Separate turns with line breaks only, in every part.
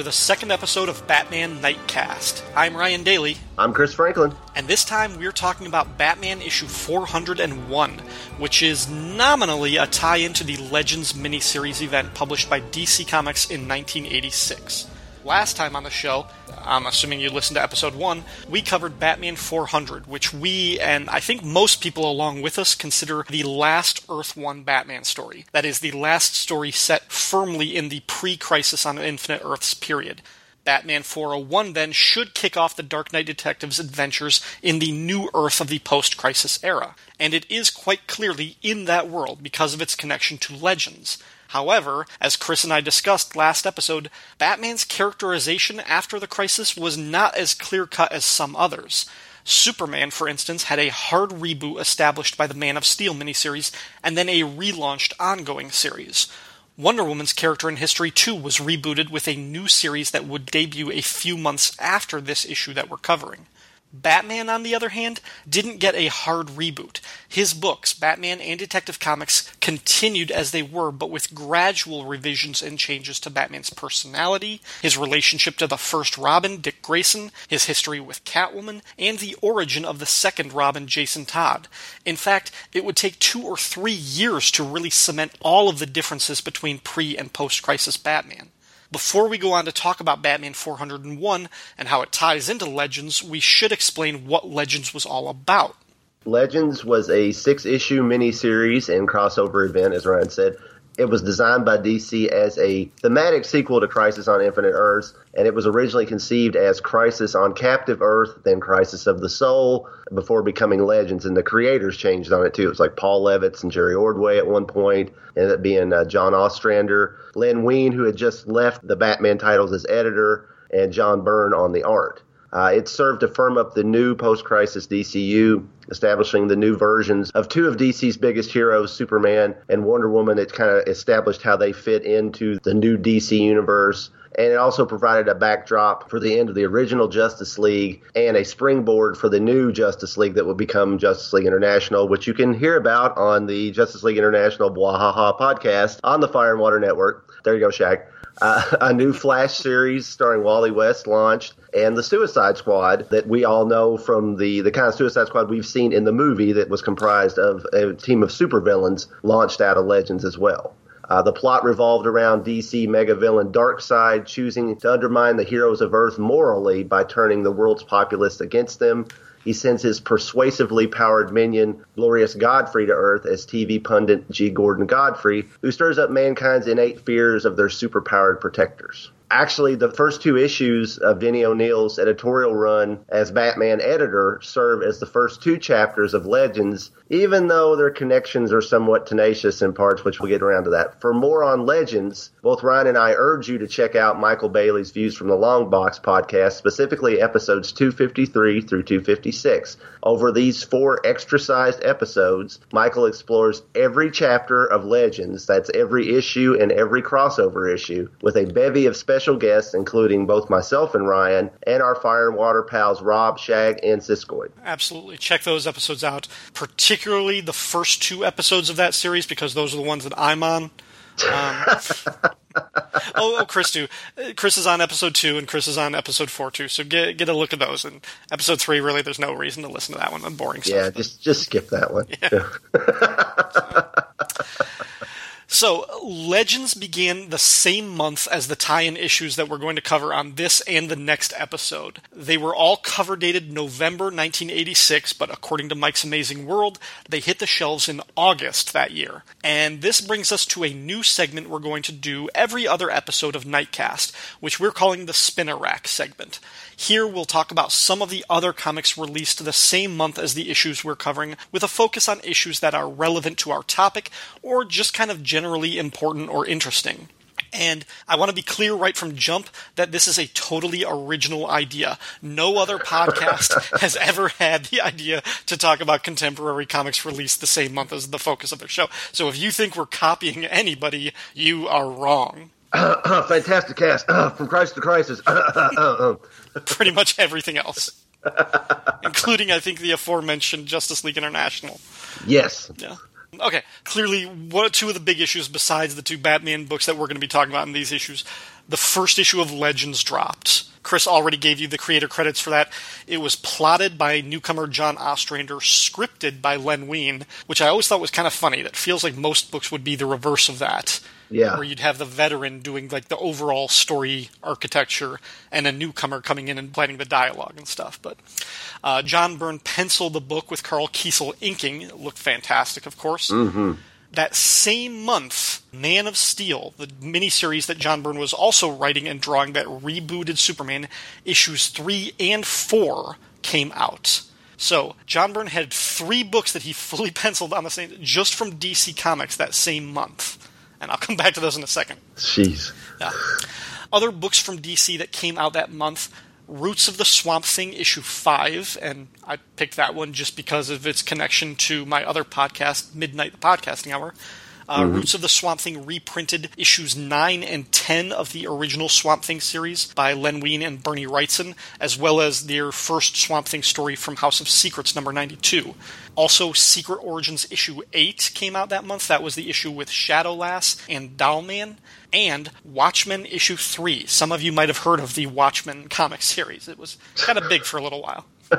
To the second episode of Batman Nightcast. I'm Ryan Daly,
I'm Chris Franklin.
and this time we're talking about Batman issue 401, which is nominally a tie in to the Legends miniseries event published by DC Comics in 1986. Last time on the show, I'm assuming you listened to episode 1, we covered Batman 400, which we, and I think most people along with us, consider the last Earth 1 Batman story. That is, the last story set firmly in the pre Crisis on Infinite Earths period. Batman 401 then should kick off the Dark Knight Detective's adventures in the new Earth of the post crisis era. And it is quite clearly in that world because of its connection to legends. However, as Chris and I discussed last episode, Batman's characterization after the crisis was not as clear cut as some others. Superman, for instance, had a hard reboot established by the Man of Steel miniseries and then a relaunched ongoing series. Wonder Woman's character in history too was rebooted with a new series that would debut a few months after this issue that we're covering. Batman, on the other hand, didn't get a hard reboot. His books, Batman and Detective Comics, continued as they were, but with gradual revisions and changes to Batman's personality, his relationship to the first Robin, Dick Grayson, his history with Catwoman, and the origin of the second Robin, Jason Todd. In fact, it would take two or three years to really cement all of the differences between pre and post crisis Batman. Before we go on to talk about Batman 401 and how it ties into Legends, we should explain what Legends was all about.
Legends was a six issue miniseries and crossover event, as Ryan said. It was designed by DC as a thematic sequel to Crisis on Infinite Earths, and it was originally conceived as Crisis on Captive Earth, then Crisis of the Soul, before becoming Legends. And the creators changed on it too. It was like Paul Levitz and Jerry Ordway at one point, ended up being uh, John Ostrander, Len Wein, who had just left the Batman titles as editor, and John Byrne on the art. Uh, it served to firm up the new post crisis DCU, establishing the new versions of two of DC's biggest heroes, Superman and Wonder Woman. It kind of established how they fit into the new DC universe. And it also provided a backdrop for the end of the original Justice League and a springboard for the new Justice League that would become Justice League International, which you can hear about on the Justice League International Bwahaha podcast on the Fire and Water Network. There you go, Shag. Uh, a new Flash series starring Wally West launched, and the Suicide Squad that we all know from the the kind of Suicide Squad we've seen in the movie that was comprised of a team of supervillains launched out of Legends as well. Uh, the plot revolved around DC mega villain Darkseid choosing to undermine the heroes of Earth morally by turning the world's populace against them. He sends his persuasively powered minion, Glorious Godfrey, to Earth as TV pundit G. Gordon Godfrey, who stirs up mankind's innate fears of their superpowered protectors. Actually, the first two issues of Denny O'Neil's editorial run as Batman editor serve as the first two chapters of Legends, even though their connections are somewhat tenacious in parts, which we'll get around to that. For more on Legends, both Ryan and I urge you to check out Michael Bailey's Views from the Long Box podcast, specifically episodes 253 through 256. Over these four extra sized episodes, Michael explores every chapter of Legends, that's every issue and every crossover issue, with a bevy of special guests, including both myself and Ryan, and our Fire and Water pals Rob, Shag, and Siskoid.
Absolutely. Check those episodes out, particularly the first two episodes of that series, because those are the ones that I'm on. Um, oh, oh, Chris too. Chris is on episode two, and Chris is on episode four too. So get get a look at those. And episode three, really, there's no reason to listen to that one. I'm boring stuff.
Yeah, just just skip that one.
So, Legends began the same month as the tie in issues that we're going to cover on this and the next episode. They were all cover dated November 1986, but according to Mike's Amazing World, they hit the shelves in August that year. And this brings us to a new segment we're going to do every other episode of Nightcast, which we're calling the Spinner Rack segment. Here we'll talk about some of the other comics released the same month as the issues we're covering, with a focus on issues that are relevant to our topic or just kind of generally important or interesting. And I want to be clear right from jump that this is a totally original idea. No other podcast has ever had the idea to talk about contemporary comics released the same month as the focus of their show. So if you think we're copying anybody, you are wrong.
Fantasticast uh, from Crisis to Crisis.
Pretty much everything else. Including, I think, the aforementioned Justice League International.
yes.
Yeah. Okay, clearly, what two of the big issues besides the two Batman books that we're going to be talking about in these issues? the first issue of Legends dropped. Chris already gave you the creator credits for that. It was plotted by newcomer John Ostrander, scripted by Len Wein, which I always thought was kind of funny. That feels like most books would be the reverse of that.
Yeah.
Where you'd have the veteran doing like the overall story architecture and a newcomer coming in and planning the dialogue and stuff. But uh, John Byrne penciled the book with Karl Kesel inking. It looked fantastic, of course.
Mm-hmm.
That same month, Man of Steel, the miniseries that John Byrne was also writing and drawing that rebooted Superman, issues three and four came out. So John Byrne had three books that he fully penciled on the same just from DC Comics that same month. And I'll come back to those in a second.
Jeez.
Yeah. Other books from DC that came out that month Roots of the Swamp Thing, issue five, and I picked that one just because of its connection to my other podcast, Midnight the Podcasting Hour. Uh, mm-hmm. Roots of the Swamp Thing reprinted issues 9 and 10 of the original Swamp Thing series by Len Wein and Bernie Wrightson, as well as their first Swamp Thing story from House of Secrets number 92. Also, Secret Origins issue 8 came out that month. That was the issue with Shadowlass and Dollman and Watchmen issue 3. Some of you might have heard of the Watchmen comic series. It was kind of big for a little while.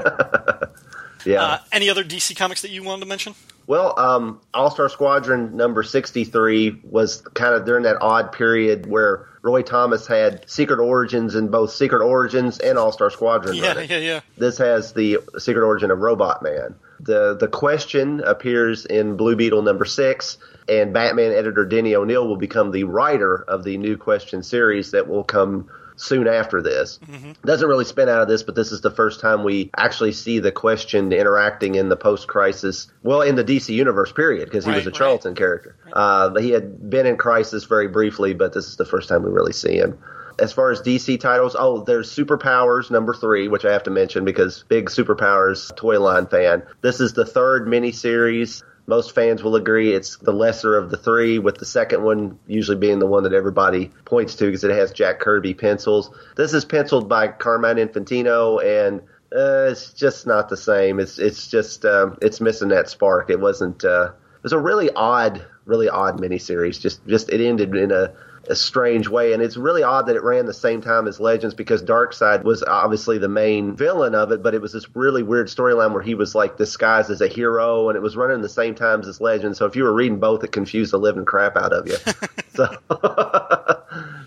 yeah.
Uh, any other DC comics that you wanted to mention?
Well, um, All Star Squadron number 63 was kind of during that odd period where Roy Thomas had Secret Origins in both Secret Origins and All Star Squadron.
Yeah, yeah, yeah.
This has the Secret Origin of Robot Man. The the question appears in Blue Beetle number six, and Batman editor Denny O'Neil will become the writer of the new question series that will come soon after this. Mm-hmm. Doesn't really spin out of this, but this is the first time we actually see the question interacting in the post-crisis, well, in the DC universe period, because he right, was a Charlton right. character. Right. Uh, he had been in Crisis very briefly, but this is the first time we really see him. As far as DC titles, oh, there's Superpowers number three, which I have to mention because big Superpowers toy line fan. This is the third miniseries most fans will agree it's the lesser of the three, with the second one usually being the one that everybody points to because it has Jack Kirby pencils. This is penciled by Carmine Infantino, and uh, it's just not the same. It's it's just um, it's missing that spark. It wasn't. Uh, it was a really odd, really odd miniseries. Just just it ended in a a strange way. And it's really odd that it ran the same time as Legends because Darkseid was obviously the main villain of it, but it was this really weird storyline where he was like disguised as a hero and it was running the same times as Legends. So if you were reading both, it confused the living crap out of you. so,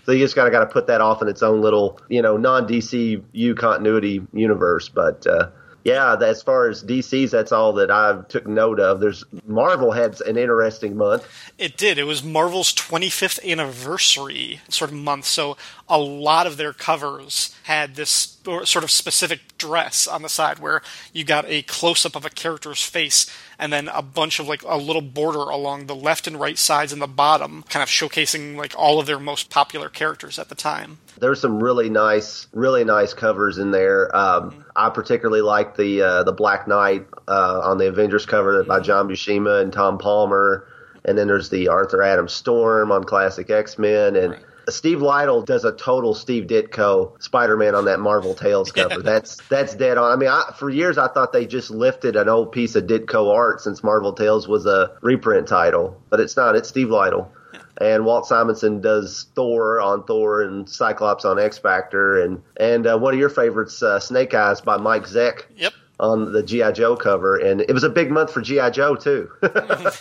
so you just kind of got to put that off in its own little, you know, non DCU continuity universe. But, uh, yeah, as far as DC's, that's all that I took note of. There's Marvel had an interesting month.
It did. It was Marvel's 25th anniversary sort of month, so a lot of their covers had this sort of specific dress on the side where you got a close up of a character's face and then a bunch of like a little border along the left and right sides and the bottom, kind of showcasing like all of their most popular characters at the time.
There's some really nice, really nice covers in there. Um, mm-hmm. I particularly like the uh, the Black Knight uh, on the Avengers cover by mm-hmm. John Buscema and Tom Palmer, and then there's the Arthur Adams Storm on Classic X Men, and right. Steve Lightle does a total Steve Ditko Spider-Man on that Marvel Tales cover. Yeah. That's that's dead on. I mean, I, for years I thought they just lifted an old piece of Ditko art since Marvel Tales was a reprint title, but it's not. It's Steve Lightle. And Walt Simonson does Thor on Thor and Cyclops on X Factor, and and uh, one of your favorites, uh, Snake Eyes by Mike Zeck.
Yep
on the GI Joe cover, and it was a big month for GI Joe too.
yeah,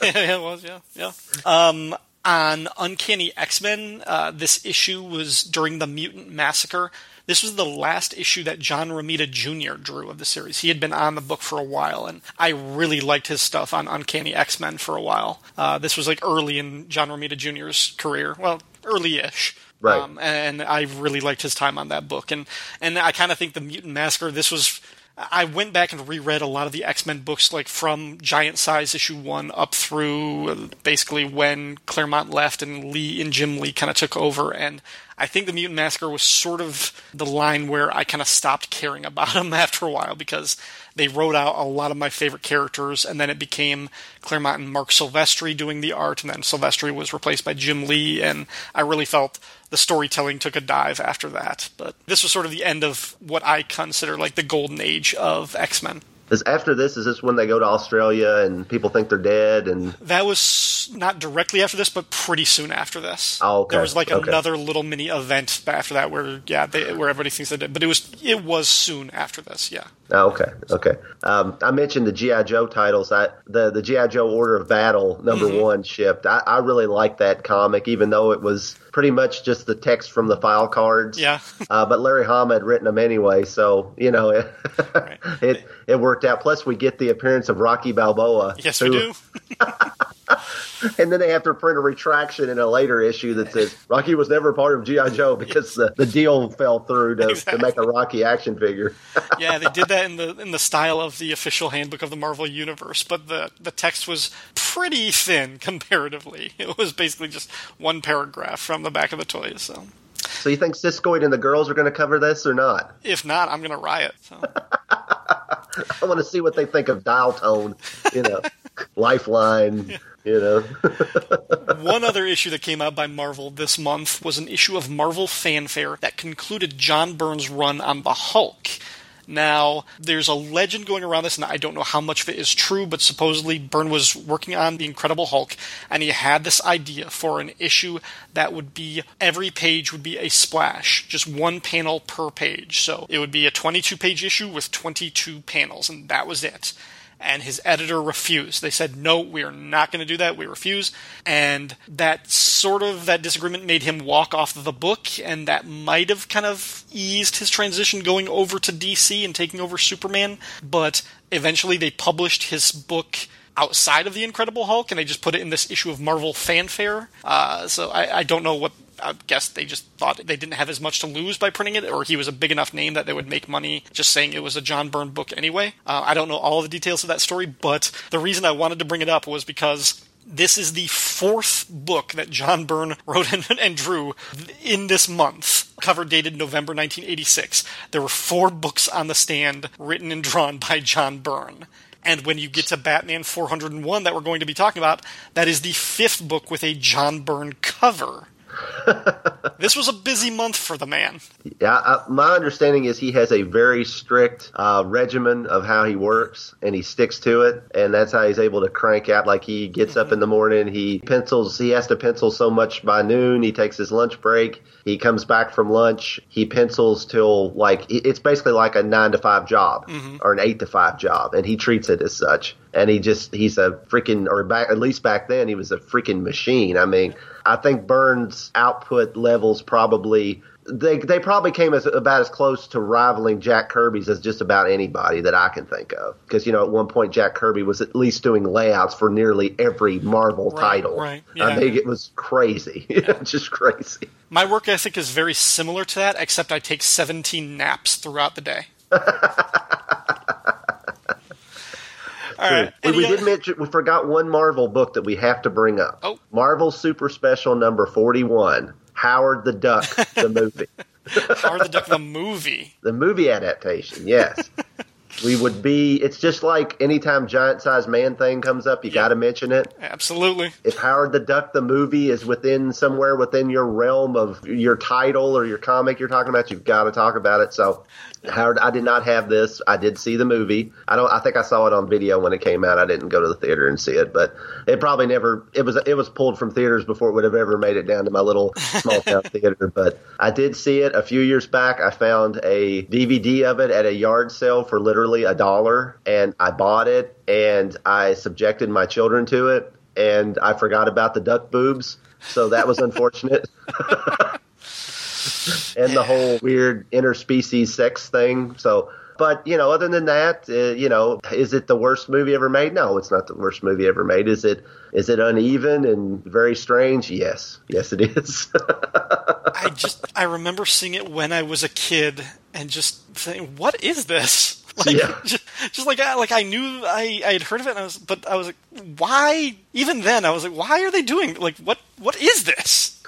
it was. Yeah, yeah. Um, on Uncanny X Men, uh, this issue was during the Mutant Massacre. This was the last issue that John Romita Jr. drew of the series. He had been on the book for a while, and I really liked his stuff on Uncanny X Men for a while. Uh, this was like early in John Romita Jr.'s career. Well, early ish.
Right. Um,
and I really liked his time on that book. And, and I kind of think the Mutant Massacre, this was I went back and reread a lot of the X Men books, like from Giant Size issue one up through basically when Claremont left and Lee and Jim Lee kind of took over. And I think the Mutant Massacre was sort of the line where I kind of stopped caring about them after a while because they wrote out a lot of my favorite characters, and then it became Claremont and Marc Silvestri doing the art, and then Silvestri was replaced by Jim Lee, and I really felt the storytelling took a dive after that. But this was sort of the end of what I consider like the golden age of X Men.
Is after this? Is this when they go to Australia and people think they're dead? And
That was not directly after this, but pretty soon after this.
Oh, okay.
There was like
Okay.
another little mini event after that where yeah, they, where everybody thinks they did, but it was it was soon after this. Yeah.
Oh, okay, okay. Um, I mentioned the GI Joe titles. I, the the GI Joe Order of Battle number
Mm-hmm.
one shipped. I, I really liked that comic, even though it was pretty much just the text from the file cards.
Yeah.
Uh, but Larry Hama had written them anyway, so you know it
Right.
it, it worked out. Plus, we get the appearance of Rocky Balboa.
Yes,
who-
we do.
And then they have to print a retraction in a later issue that says Rocky was never part of GI Joe because the, the deal fell through to, to make a Rocky action figure.
yeah, they did that in the in the style of the official handbook of the Marvel Universe, but the the text was pretty thin comparatively. It was basically just one paragraph from the back of the toy. So
So you think Siskoid and the girls are going to cover this or not?
if not, I'm gonna riot. So.
I want to see what they think of dial tone, you know, lifeline, you know.
One other issue that came out by Marvel this month was an issue of Marvel Fanfare that concluded John Byrne's run on the Hulk. Now, there's a legend going around this, and I don't know how much of it is true, but supposedly Byrne was working on The Incredible Hulk, and he had this idea for an issue that would be every page would be a splash, just one panel per page. So it would be a 22 page issue with 22 panels, and that was it and his editor refused. They said, "No, we are not going to do that. We refuse." And that sort of that disagreement made him walk off the book, and that might have kind of eased his transition going over to DC and taking over Superman. But eventually, they published his book outside of the Incredible Hulk, and they just put it in this issue of Marvel Fanfare. Uh, so I, I don't know what. I guess they just thought they didn't have as much to lose by printing it, or he was a big enough name that they would make money just saying it was a John Byrne book anyway. Uh, I don't know all the details of that story, but the reason I wanted to bring it up was because this is the fourth book that John Byrne wrote and, and drew in this month. Cover dated November 1986. There were four books on the stand written and drawn by John Byrne. And when you get to Batman 401 that we're going to be talking about, that is the fifth book with a John Byrne cover. this was a busy month for the man.
Yeah, I, my understanding is he has a very strict uh, regimen of how he works, and he sticks to it, and that's how he's able to crank out. Like he gets up in the morning, he pencils. He has to pencil so much by noon. He takes his lunch break. He comes back from lunch. He pencils till like it's basically like a nine to five job or an eight to five job, and he treats it as such. And he just he's a freaking or back at least back then he was a freaking machine. I mean, I think Byrne's output levels probably they they probably came as about as close to rivaling Jack Kirby's as just about anybody that I can think of. Because you know, at one point Jack Kirby was at least doing layouts for nearly every Marvel
Right,
title.
right,
I think it was crazy, just crazy.
My work ethic is very similar to that, except I take 17 naps throughout the day. All right.
we, we did mention we forgot one Marvel book that we have to bring up.
Oh.
Marvel Super Special number forty one. Howard the Duck, the movie.
Howard the Duck the movie.
the movie adaptation, yes. we would be it's just like anytime giant sized man thing comes up, you gotta mention it.
Absolutely.
If Howard the Duck the movie is within somewhere within your realm of your title or your comic you're talking about, you've got to talk about it. So Howard, I did not have this. I did see the movie. I don't. I think I saw it on video when it came out. I didn't go to the theater and see it, but it probably never. It was. It was pulled from theaters before it would have ever made it down to my little small town theater. But I did see it a few years back. I found a DVD of it at a yard sale for literally a dollar, and I bought it and I subjected my children to it, and I forgot about the duck boobs. So that was unfortunate. and the whole weird interspecies sex thing. So, but you know, other than that, uh, you know, is it the worst movie ever made? No, it's not the worst movie ever made. Is it? Is it uneven and very strange? Yes, yes, it is.
I just I remember seeing it when I was a kid and just saying, "What is this?" Like,
Yeah.
just, just like I like I knew I I had heard of it, and I was, but I was like, why? Even then, I was like, why are they doing like what? What is this?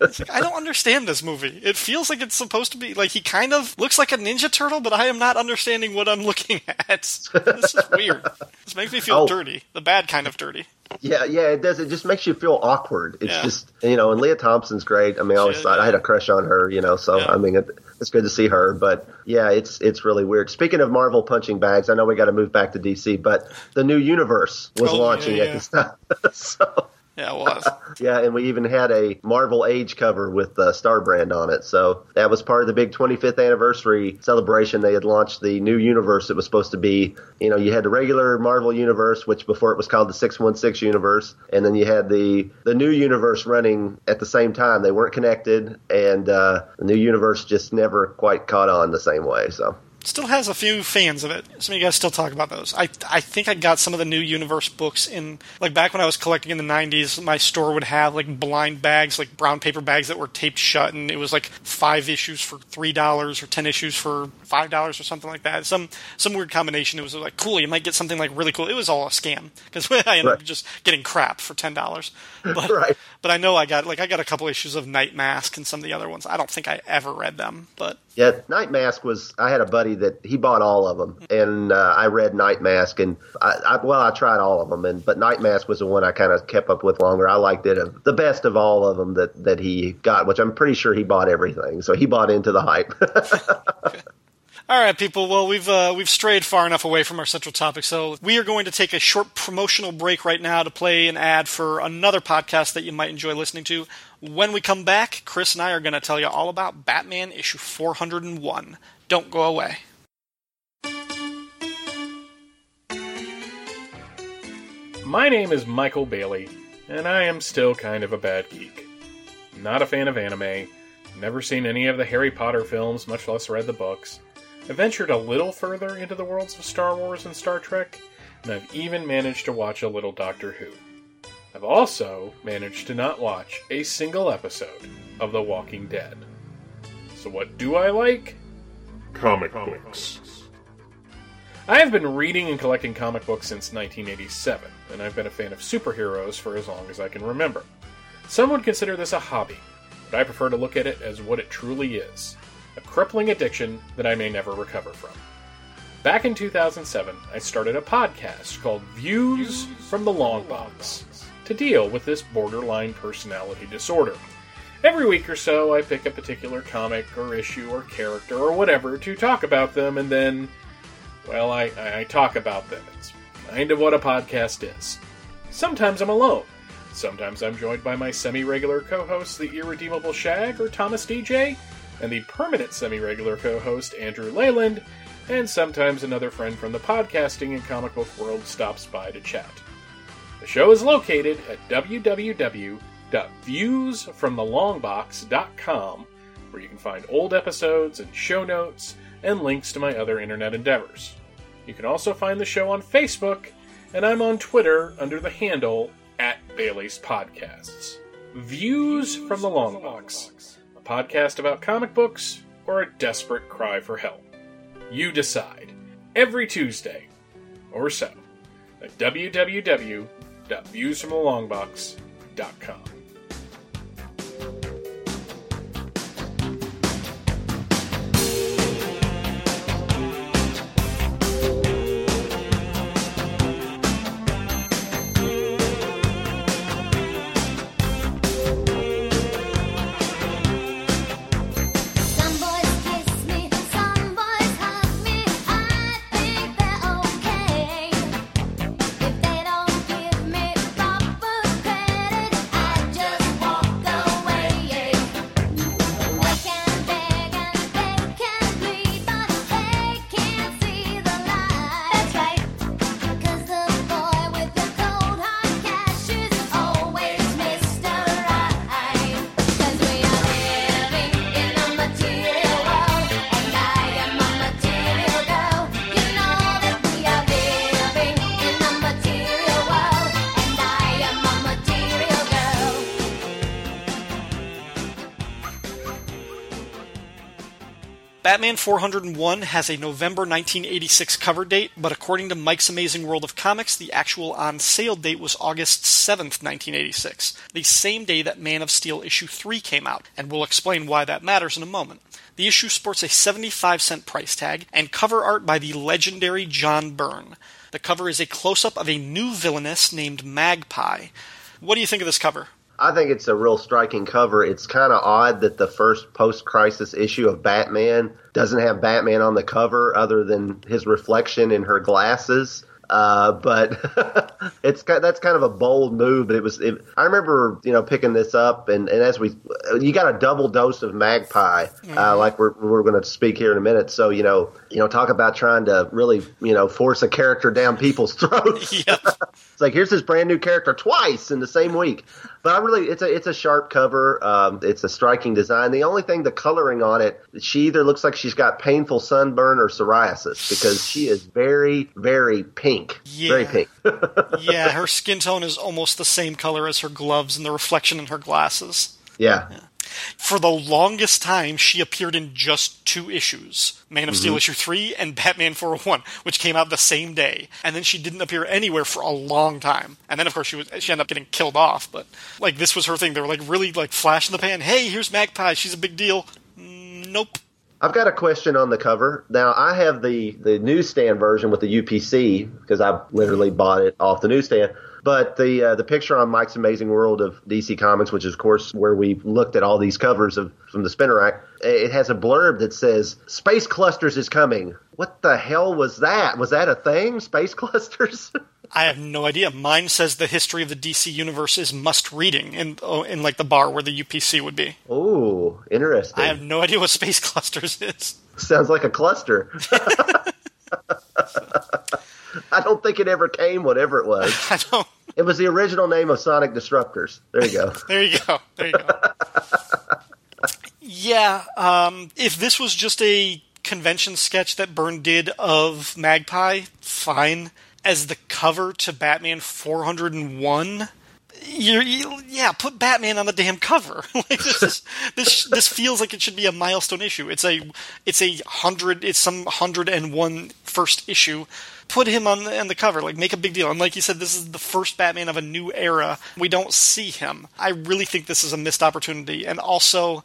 Like, I don't understand this movie. It feels like it's supposed to be like he kind of looks like a Ninja Turtle, but I am not understanding what I'm looking at. This is weird. This makes me feel
Oh.
dirty, the bad kind of dirty.
yeah, yeah, it does. It just makes you feel awkward. It's
Yeah.
just you know, and Lea Thompson's great. I mean, I always thought I had a crush on her. You know, so
Yeah.
I mean, it, it's good to see her. But yeah, it's it's really weird. Speaking of Marvel punching bags, I know we got to move back to DC, but the new universe was
Oh,
launching
yeah,
at this time. so
Yeah, it was.
yeah, and we even had a Marvel Age cover with the Star brand on it. So that was part of the big 25th anniversary celebration. They had launched the new universe. It was supposed to be, you know, you had the regular Marvel universe, which before it was called the 616 universe, and then you had the the new universe running at the same time. They weren't connected, and uh, the new universe just never quite caught on the same way. So
still has a few fans of it. Some of you guys still talk about those. I I think I got some of the new universe books in like back when I was collecting in the '90s. My store would have like blind bags, like brown paper bags that were taped shut, and it was like five issues for three dollars or ten issues for five dollars or something like that. Some some weird combination. It was like cool. You might get something like really cool. It was all a scam because I ended up just getting crap for ten dollars. But
Right.
but I know I got like I got a couple issues of Night Mask and some of the other ones. I don't think I ever read them, but
Yeah, Night Mask was. I had a buddy that he bought all of them, and uh, I read Night Mask, and I, I well, I tried all of them, and but Night Mask was the one I kind of kept up with longer. I liked it uh, the best of all of them that that he got, which I'm pretty sure he bought everything, so he bought into the hype.
All right, people. Well, we've uh, we've strayed far enough away from our central topic, so we are going to take a short promotional break right now to play an ad for another podcast that you might enjoy listening to. When we come back, Chris and I are going to tell you all about Batman issue 401. Don't go away.
My name is Michael Bailey, and I am still kind of a bad geek. Not a fan of anime, never seen any of the Harry Potter films, much less read the books. I ventured a little further into the worlds of Star Wars and Star Trek, and I've even managed to watch a little Doctor Who. I've also managed to not watch a single episode of The Walking Dead. So, what do I like?
Comic books.
I have been reading and collecting comic books since 1987, and I've been a fan of superheroes for as long as I can remember. Some would consider this a hobby, but I prefer to look at it as what it truly is a crippling addiction that I may never recover from. Back in 2007, I started a podcast called Views from the Long Box to deal with this borderline personality disorder. Every week or so, I pick a particular comic or issue or character or whatever to talk about them, and then well, I, I talk about them. It's kind of what a podcast is. Sometimes I'm alone. Sometimes I'm joined by my semi regular co hosts, the Irredeemable Shag or Thomas DJ, and the permanent semi regular co host, Andrew Leyland, and sometimes another friend from the podcasting and comic book world stops by to chat. The show is located at www.viewsfromthelongbox.com, where you can find old episodes and show notes and links to my other internet endeavors. You can also find the show on Facebook, and I'm on Twitter under the handle at Bailey's Podcasts. Views from the Long Box, a podcast about comic books or a desperate cry for help. You decide. Every Tuesday, or so, at www.viewsfromthelongbox.com.
Batman 401 has a November 1986 cover date, but according to Mike's Amazing World of Comics, the actual on sale date was August 7th, 1986, the same day that Man of Steel issue 3 came out, and we'll explain why that matters in a moment. The issue sports a 75 cent price tag and cover art by the legendary John Byrne. The cover is a close up of a new villainess named Magpie. What do you think of this cover?
I think it's a real striking cover. It's kind of odd that the first post-crisis issue of Batman doesn't have Batman on the cover other than his reflection in her glasses. Uh, but it's that's kind of a bold move. But it was. It, I remember, you know, picking this up, and, and as we, you got a double dose of Magpie, uh, like we're we're going to speak here in a minute. So you know, you know, talk about trying to really, you know, force a character down people's throats.
Yep.
It's like here's his brand new character twice in the same week. But I really, it's a it's a sharp cover. Um, it's a striking design. The only thing, the coloring on it, she either looks like she's got painful sunburn or psoriasis because she is very very pink, very pink.
yeah, her skin tone is almost the same color as her gloves and the reflection in her glasses.
yeah.
For the longest time, she appeared in just two issues Man of Steel mm-hmm. issue 3 and Batman 401, which came out the same day. And then she didn't appear anywhere for a long time. And then, of course, she, was, she ended up getting killed off. But, like, this was her thing. They were, like, really, like, flash in the pan. Hey, here's Magpie. She's a big deal. Nope.
I've got a question on the cover. Now I have the the newsstand version with the UPC because I literally bought it off the newsstand. But the uh, the picture on Mike's Amazing World of DC Comics, which is of course where we looked at all these covers of from the spinner rack, it has a blurb that says "Space Clusters is coming." What the hell was that? Was that a thing? Space Clusters?
I have no idea. Mine says the history of the DC universe is must reading in, oh, in like, the bar where the UPC would be.
Oh, interesting.
I have no idea what Space Clusters is.
Sounds like a cluster. I don't think it ever came, whatever it was.
I don't.
It was the original name of Sonic Disruptors. There you go.
There you go. There you go. yeah, um, if this was just a convention sketch that Byrne did of Magpie, fine. As the cover to Batman 401, you're, you, yeah, put Batman on the damn cover. like this, is, this this feels like it should be a milestone issue. It's a it's a hundred it's some hundred and one first issue. Put him on the, on the cover, like make a big deal. And like you said, this is the first Batman of a new era. We don't see him. I really think this is a missed opportunity. And also,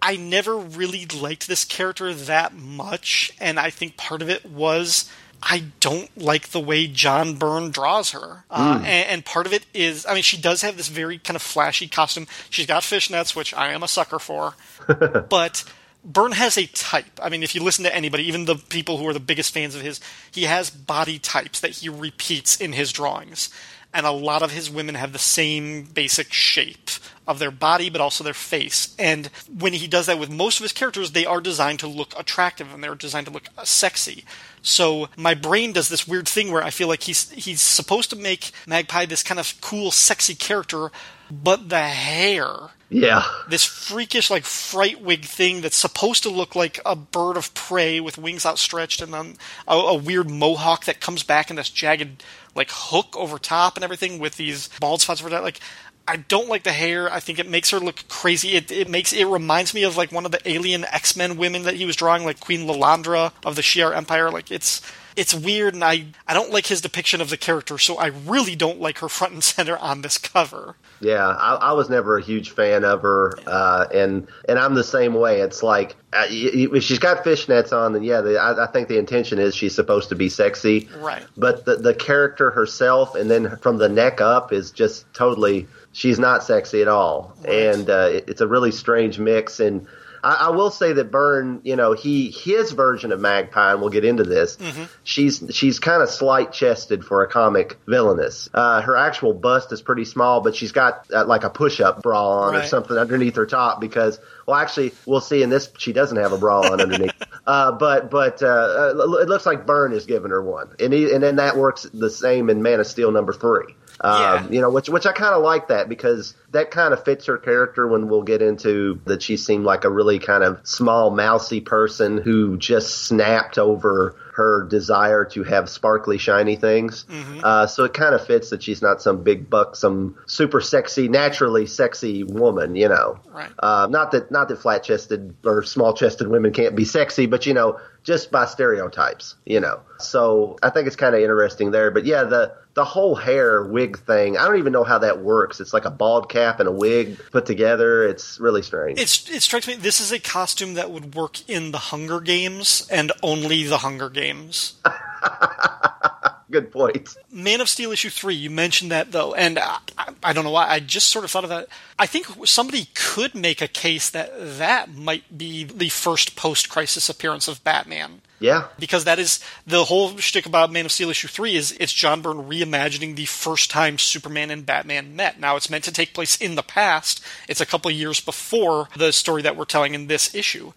I never really liked this character that much, and I think part of it was I don't like the way John Byrne draws her. Uh, and, and part of it is, I mean, she does have this very kind of flashy costume. She's got fishnets, which I am a sucker for, but. Byrne has a type. I mean, if you listen to anybody, even the people who are the biggest fans of his, he has body types that he repeats in his drawings. And a lot of his women have the same basic shape of their body, but also their face. And when he does that with most of his characters, they are designed to look attractive and they're designed to look sexy. So my brain does this weird thing where I feel like he's he's supposed to make Magpie this kind of cool, sexy character, but the hair
Yeah.
this freakish like fright wig thing that's supposed to look like a bird of prey with wings outstretched and then a, a weird mohawk that comes back in this jagged like hook over top and everything with these bald spots over that like I don't like the hair. I think it makes her look crazy. It it makes it reminds me of like one of the alien X Men women that he was drawing, like Queen Lilandra of the Shi'ar Empire. Like it's it's weird, and I I don't like his depiction of the character. So I really don't like her front and center on this cover.
Yeah, I, I was never a huge fan of her, uh, and and I'm the same way. It's like uh, if she's got fishnets on, then yeah, the, I, I think the intention is she's supposed to be sexy,
Right.
But the the character herself, and then from the neck up, is just totally she's not sexy at all, and uh, it, it's a really strange mix. And I, I will say that Byrne, you know, he his version of Magpie, and we'll get into this. She's she's kind of slight chested for a comic villainess. Uh, her actual bust is pretty small, but she's got uh, like a push up bra on or something underneath her top because. Well, actually, we'll see in this. She doesn't have a bra on underneath, uh, but but uh, uh, it looks like Byrne is giving her one, and he, and then that works the same in Man of Steel number three. Um,
Yeah.
You know, which which I kind of like that because that kind of fits her character. When we'll get into that, she seemed like a really kind of small, mousy person who just snapped over her desire to have sparkly, shiny things. Uh, so it kind of fits that she's not some big buck, some super sexy, naturally sexy woman. You know,
Right.
uh, not that not that flat chested or small chested women can't be sexy, but you know, just by stereotypes, you know. So I think it's kind of interesting there. But yeah, the the whole hair wig thing, I don't even know how that works. It's like a bald cap and a wig put together. It's really strange.
It's, it strikes me this is a costume that would work in the Hunger Games and only the Hunger Games.
good point.
Man of Steel issue three, you mentioned that though, and I, I, I don't know why. I just sort of thought of that. I think somebody could make a case that that might be the first post-crisis appearance of Batman.
Yeah,
because that is the whole shtick about Man of Steel issue three is it's John Byrne reimagining the first time Superman and Batman met. Now it's meant to take place in the past. It's a couple years before the story that we're telling in this issue.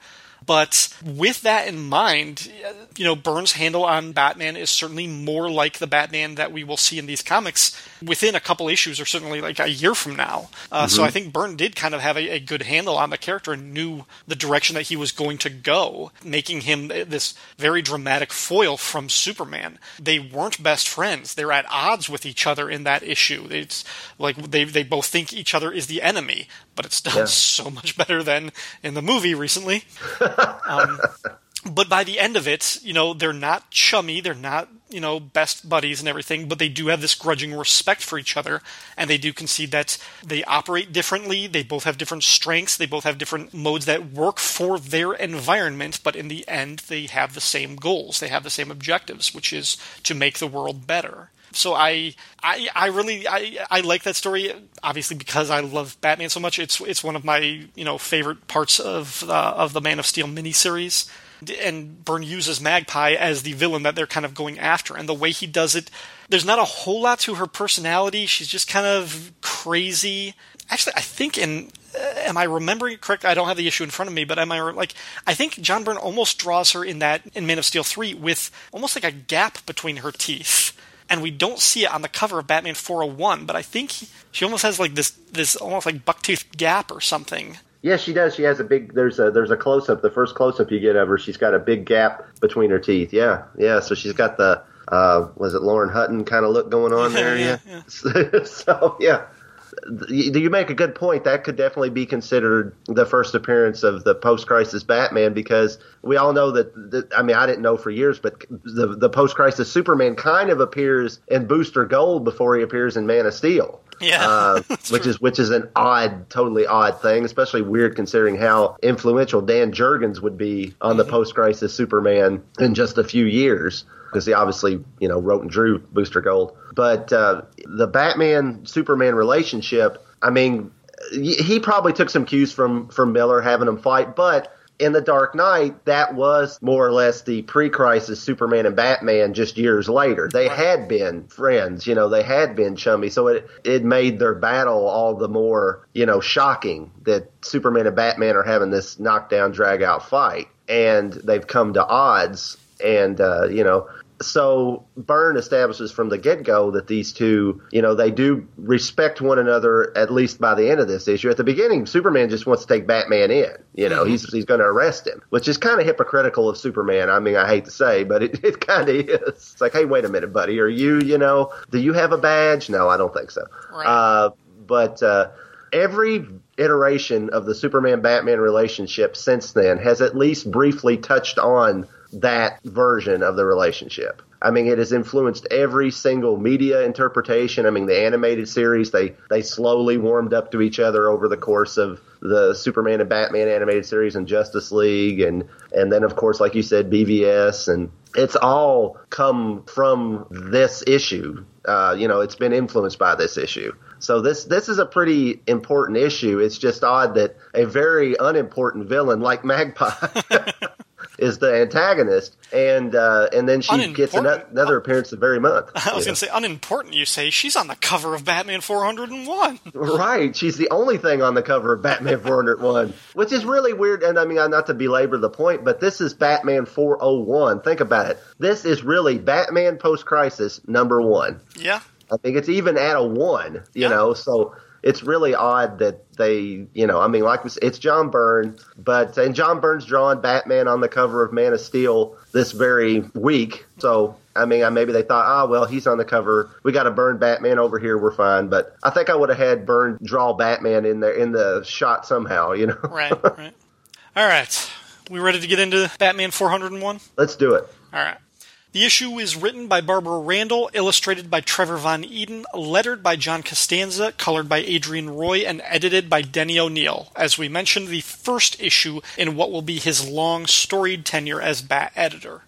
But with that in mind, you know, Byrne's handle on Batman is certainly more like the Batman that we will see in these comics within a couple issues, or certainly like a year from now. Uh, So I think Byrne did kind of have a, a good handle on the character and knew the direction that he was going to go, making him this very dramatic foil from Superman. They weren't best friends; they're at odds with each other in that issue. It's like they they both think each other is the enemy, but it's done
Yeah.
so much better than in the movie recently. Um, but by the end of it, you know, they're not chummy, they're not, you know, best buddies and everything, but they do have this grudging respect for each other, and they do concede that they operate differently, they both have different strengths, they both have different modes that work for their environment, but in the end, they have the same goals, they have the same objectives, which is to make the world better. So I, I, I really, I, I like that story. Obviously, because I love Batman so much, it's it's one of my you know favorite parts of uh, of the Man of Steel miniseries. And Byrne uses Magpie as the villain that they're kind of going after, and the way he does it, there's not a whole lot to her personality. She's just kind of crazy. Actually, I think in uh, am I remembering correct? I don't have the issue in front of me, but am I like I think John Byrne almost draws her in that in Man of Steel three with almost like a gap between her teeth and we don't see it on the cover of Batman 401, but I think he, she almost has like this this almost like bucktooth gap or something.
Yeah, she does. She has a big. There's a there's a close up. The first close up you get of her, she's got a big gap between her teeth. Yeah, yeah. So she's got the uh, was it Lauren Hutton kind of look going on there?
Yeah,
Yeah. so yeah. You you make a good point. That could definitely be considered the first appearance of the post-crisis Batman because we all know that. that I mean, I didn't know for years, but the the post-crisis Superman kind of appears in Booster Gold before he appears in Man of Steel
Yeah,
uh, which
true.
is which is an odd, totally odd thing, especially weird considering how influential Dan Jurgens would be on
Mm-hmm.
the post-crisis Superman in just a few years, because he obviously you know wrote and drew Booster Gold. But uh, the Batman Superman relationship, I mean, he probably took some cues from from Miller having them fight, but. In the Dark Knight, that was more or less the pre-crisis Superman and Batman just years later. They had been friends, you know, they had been chummy, so it it made their battle all the more, you know, shocking that Superman and Batman are having this knockdown drag out fight and they've come to odds and uh, you know, so Byrne establishes from the get go that these two, you know, they do respect one another at least by the end of this issue. At the beginning, Superman just wants to take Batman in. You know, he's he's going to arrest him, which is kind of hypocritical of Superman. I mean, I hate to say, but it, it kind of is. It's like, hey, wait a minute, buddy, are you, you know, do you have a badge? No, I don't think so.
Right.
Uh, but uh, every iteration of the Superman Batman relationship since then has at least briefly touched on that version of the relationship. I mean, it has influenced every single media interpretation. I mean, the animated series they they slowly warmed up to each other over the course of the Superman and Batman animated series and Justice League, and and then of course, like you said, BVS, and it's all come from this issue. Uh, you know, it's been influenced by this issue. So this this is a pretty important issue. It's just odd that a very unimportant villain like Magpie is the antagonist, and uh, and then she gets ano- another appearance the very month.
I was
Yeah.
going to say unimportant. You say she's on the cover of Batman 401.
Right, she's the only thing on the cover of Batman 401, which is really weird. And I mean, not to belabor the point, but this is Batman 401. Think about it. This is really Batman post crisis number one.
yeah,
I think it's even at a one, you
Yeah.
know, so it's really odd that they, you know, I mean, like it's John Byrne, but, and John Byrne's drawing Batman on the cover of Man of Steel this very week. So, I mean, I- maybe they thought, ah, well, he's on the cover. We got to burn Batman over here. We're fine. But I think I would have had Byrne draw Batman in there in the shot somehow, you know?
right, right. All right. We ready to get into Batman 401?
Let's do it.
All right. The issue is written by Barbara Randall, illustrated by Trevor Von Eeden, lettered by John Costanza, colored by Adrienne Roy, and edited by Denny O'Neil. As we mentioned, the first issue in what will be his long, storied tenure as Bat editor.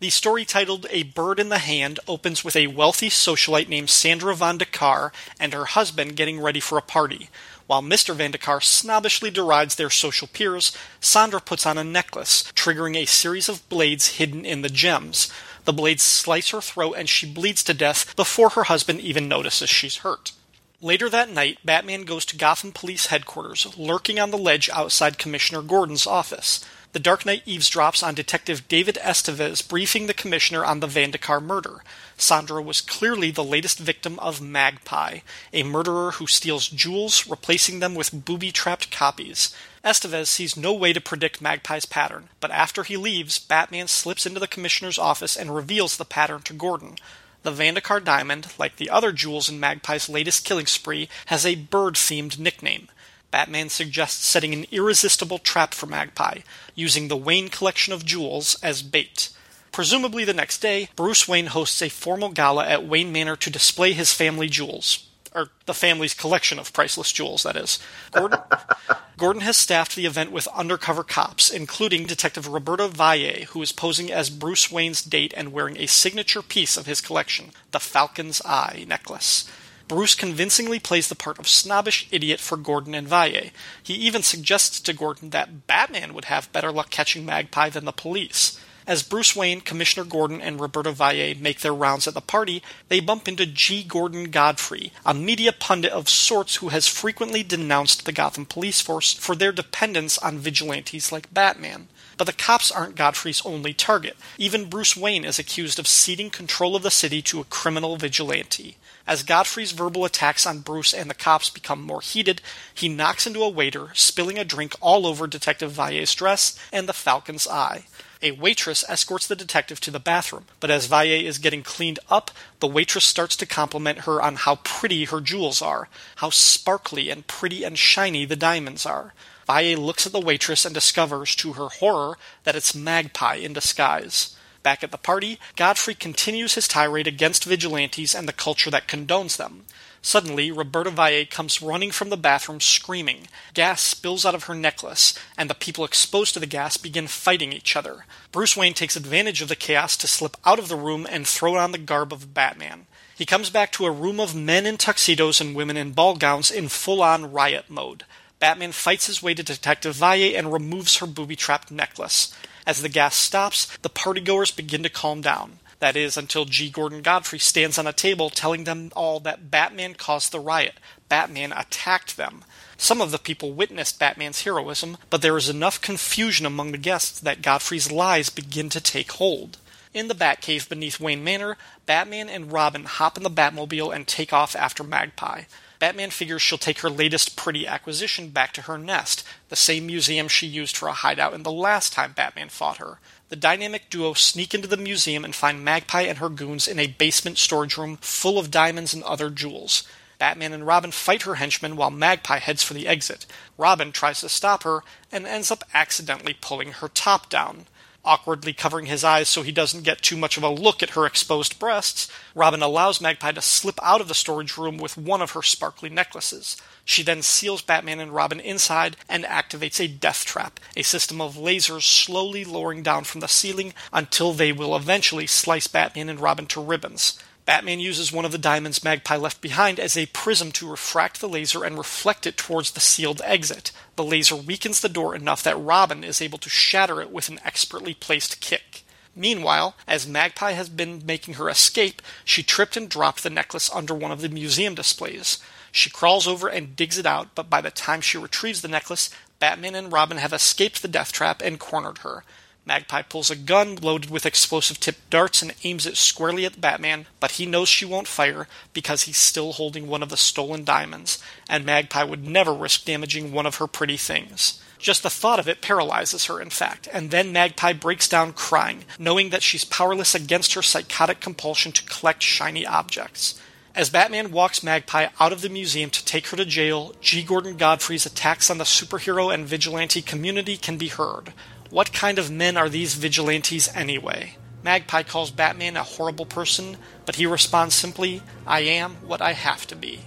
The story titled A Bird in the Hand opens with a wealthy socialite named Sandra Van de Kar and her husband getting ready for a party. While Mr. Van de Kar snobbishly derides their social peers, Sandra puts on a necklace, triggering a series of blades hidden in the gems. The blades slice her throat and she bleeds to death before her husband even notices she's hurt. Later that night, Batman goes to Gotham Police headquarters, lurking on the ledge outside Commissioner Gordon's office. The Dark Knight eavesdrops on Detective David Estevez briefing the Commissioner on the Vandekar murder. Sandra was clearly the latest victim of Magpie, a murderer who steals jewels, replacing them with booby-trapped copies. Estevez sees no way to predict Magpie's pattern, but after he leaves, Batman slips into the Commissioner's office and reveals the pattern to Gordon. The Vandekar diamond, like the other jewels in Magpie's latest killing spree, has a bird-themed nickname. Batman suggests setting an irresistible trap for Magpie, using the Wayne collection of jewels as bait. Presumably the next day, Bruce Wayne hosts a formal gala at Wayne Manor to display his family jewels. Or the family's collection of priceless jewels, that is. Gordon, Gordon has staffed the event with undercover cops, including Detective Roberta Valle, who is posing as Bruce Wayne's date and wearing a signature piece of his collection, the Falcon's Eye necklace. Bruce convincingly plays the part of snobbish idiot for Gordon and Valle. He even suggests to Gordon that Batman would have better luck catching Magpie than the police. As Bruce Wayne, Commissioner Gordon, and Roberta Valle make their rounds at the party, they bump into G. Gordon Godfrey, a media pundit of sorts who has frequently denounced the Gotham police force for their dependence on vigilantes like Batman. But the cops aren't Godfrey's only target. Even Bruce Wayne is accused of ceding control of the city to a criminal vigilante. As Godfrey's verbal attacks on Bruce and the cops become more heated, he knocks into a waiter, spilling a drink all over Detective Valle's dress and the Falcon's eye. A waitress escorts the detective to the bathroom, but as Valle is getting cleaned up, the waitress starts to compliment her on how pretty her jewels are, how sparkly and pretty and shiny the diamonds are. Valle looks at the waitress and discovers, to her horror, that it's Magpie in disguise. Back at the party, Godfrey continues his tirade against vigilantes and the culture that condones them. Suddenly, Roberta Valle comes running from the bathroom screaming. Gas spills out of her necklace, and the people exposed to the gas begin fighting each other. Bruce Wayne takes advantage of the chaos to slip out of the room and throw on the garb of Batman. He comes back to a room of men in tuxedos and women in ball gowns in full on riot mode. Batman fights his way to Detective Valle and removes her booby trapped necklace. As the gas stops, the partygoers begin to calm down. That is, until G. Gordon Godfrey stands on a table telling them all that Batman caused the riot. Batman attacked them. Some of the people witnessed Batman's heroism, but there is enough confusion among the guests that Godfrey's lies begin to take hold. In the Batcave beneath Wayne Manor, Batman and Robin hop in the Batmobile and take off after Magpie. Batman figures she'll take her latest pretty acquisition back to her nest, the same museum she used for a hideout in the last time Batman fought her. The dynamic duo sneak into the museum and find Magpie and her goons in a basement storage room full of diamonds and other jewels. Batman and Robin fight her henchmen while Magpie heads for the exit. Robin tries to stop her and ends up accidentally pulling her top down. Awkwardly covering his eyes so he doesn't get too much of a look at her exposed breasts, Robin allows Magpie to slip out of the storage room with one of her sparkly necklaces. She then seals Batman and Robin inside and activates a death trap, a system of lasers slowly lowering down from the ceiling until they will eventually slice Batman and Robin to ribbons. Batman uses one of the diamonds Magpie left behind as a prism to refract the laser and reflect it towards the sealed exit. The laser weakens the door enough that Robin is able to shatter it with an expertly placed kick. Meanwhile, as Magpie has been making her escape, she tripped and dropped the necklace under one of the museum displays. She crawls over and digs it out, but by the time she retrieves the necklace, Batman and Robin have escaped the death trap and cornered her. Magpie pulls a gun loaded with explosive tipped darts and aims it squarely at Batman, but he knows she won't fire because he's still holding one of the stolen diamonds, and Magpie would never risk damaging one of her pretty things. Just the thought of it paralyzes her, in fact, and then Magpie breaks down crying, knowing that she's powerless against her psychotic compulsion to collect shiny objects. As Batman walks Magpie out of the museum to take her to jail, G. Gordon Godfrey's attacks on the superhero and vigilante community can be heard. What kind of men are these vigilantes anyway? Magpie calls Batman a horrible person, but he responds simply, I am what I have to be.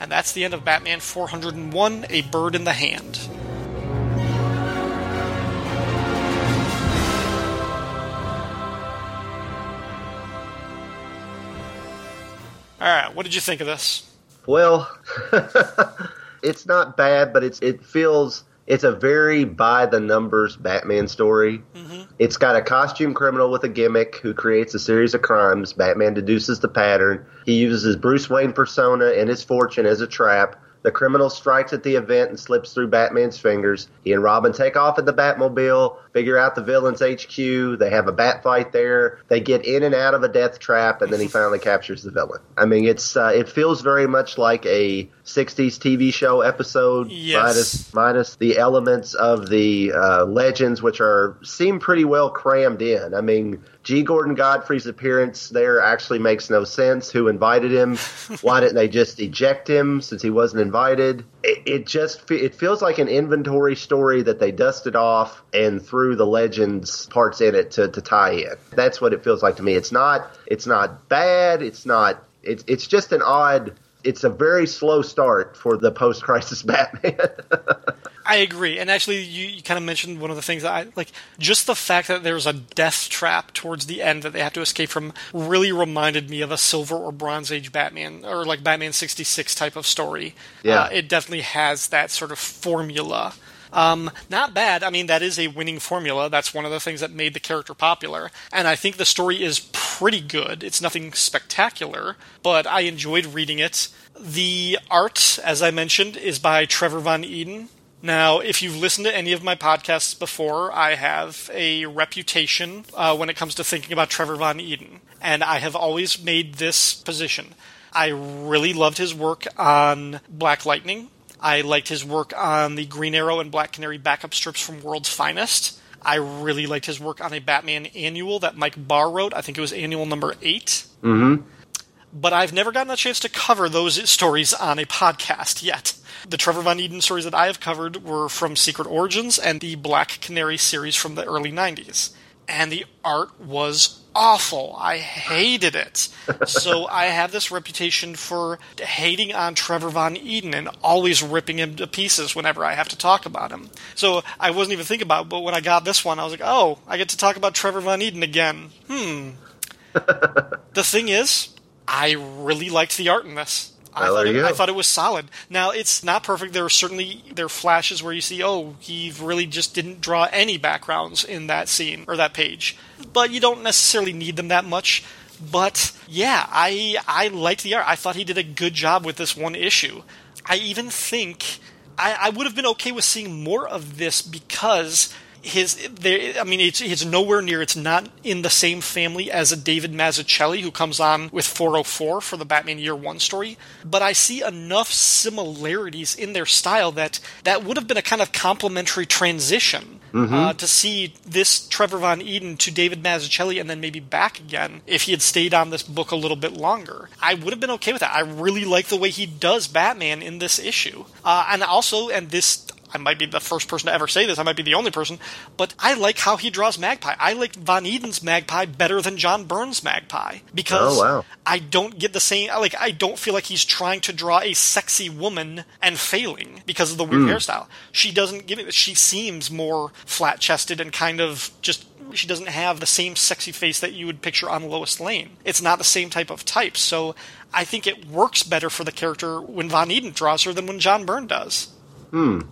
And that's the end of Batman 401 A Bird in the Hand. All right, what did you think of this?
Well, it's not bad, but it's it feels it's a very by the numbers Batman story. Mm-hmm. It's got a costume criminal with a gimmick who creates a series of crimes. Batman deduces the pattern. He uses his Bruce Wayne persona and his fortune as a trap. The criminal strikes at the event and slips through Batman's fingers. He and Robin take off in the Batmobile, figure out the villain's HQ. They have a bat fight there. They get in and out of a death trap, and then he finally captures the villain. I mean, it's uh, it feels very much like a '60s TV show episode,
Yes.
minus minus the elements of the uh, legends, which are seem pretty well crammed in. I mean, G. Gordon Godfrey's appearance there actually makes no sense. Who invited him? Why didn't they just eject him since he wasn't invited? It, just it feels like an inventory story that they dusted off and threw the legends parts in it to, to tie in. That's what it feels like to me. It's not it's not bad. It's not. It's it's just an odd. It's a very slow start for the post-crisis Batman.
I agree, and actually, you, you kind of mentioned one of the things that I like. Just the fact that there's a death trap towards the end that they have to escape from really reminded me of a Silver or Bronze Age Batman, or like Batman '66 type of story.
Yeah.
uh, it definitely has that sort of formula. Um, not bad. I mean, that is a winning formula. That's one of the things that made the character popular. And I think the story is pretty good. It's nothing spectacular, but I enjoyed reading it. The art, as I mentioned, is by Trevor Von Eeden. Now, if you've listened to any of my podcasts before, I have a reputation uh, when it comes to thinking about Trevor Von Eeden. And I have always made this position. I really loved his work on Black Lightning. I liked his work on the Green Arrow and Black Canary backup strips from World's Finest. I really liked his work on a Batman annual that Mike Barr wrote. I think it was annual number 8 Mm-hmm. But I've never gotten a chance to cover those stories on a podcast yet. The Trevor Von Eeden stories that I have covered were from Secret Origins and the Black Canary series from the early 90s. And the art was awful. I hated it. so I have this reputation for hating on Trevor Von Eeden and always ripping him to pieces whenever I have to talk about him. So I wasn't even thinking about it, but when I got this one, I was like, oh, I get to talk about Trevor Von Eeden again. Hmm. the thing is, I really liked the art in this. I,
Well,
thought it, I thought it was solid. Now it's not perfect. There are certainly there are flashes where you see, oh, he really just didn't draw any backgrounds in that scene or that page. But you don't necessarily need them that much. But yeah, I I liked the art. I thought he did a good job with this one issue. I even think I, I would have been okay with seeing more of this because his there I mean it's it's nowhere near it's not in the same family as a David Mazzucchelli who comes on with 404 for the Batman Year 1 story but I see enough similarities in their style that that would have been a kind of complementary transition uh, to see this Trevor Von Eeden to David Mazzucchelli and then maybe back again if he had stayed on this book a little bit longer. I would have been okay with that. I really like the way he does Batman in this issue. Uh, and also, and this I might be the first person to ever say this. I might be the only person, but I like how he draws Magpie. I like Von Eeden's Magpie better than John Byrne's Magpie because
Oh, wow.
I don't get the same. Like I don't feel like he's trying to draw a sexy woman and failing because of the weird hmm. hairstyle. She doesn't give it. She seems more flat chested and kind of just. She doesn't have the same sexy face that you would picture on Lois Lane. It's not the same type of type. So I think it works better for the character when Von Eeden draws her than when John Byrne does.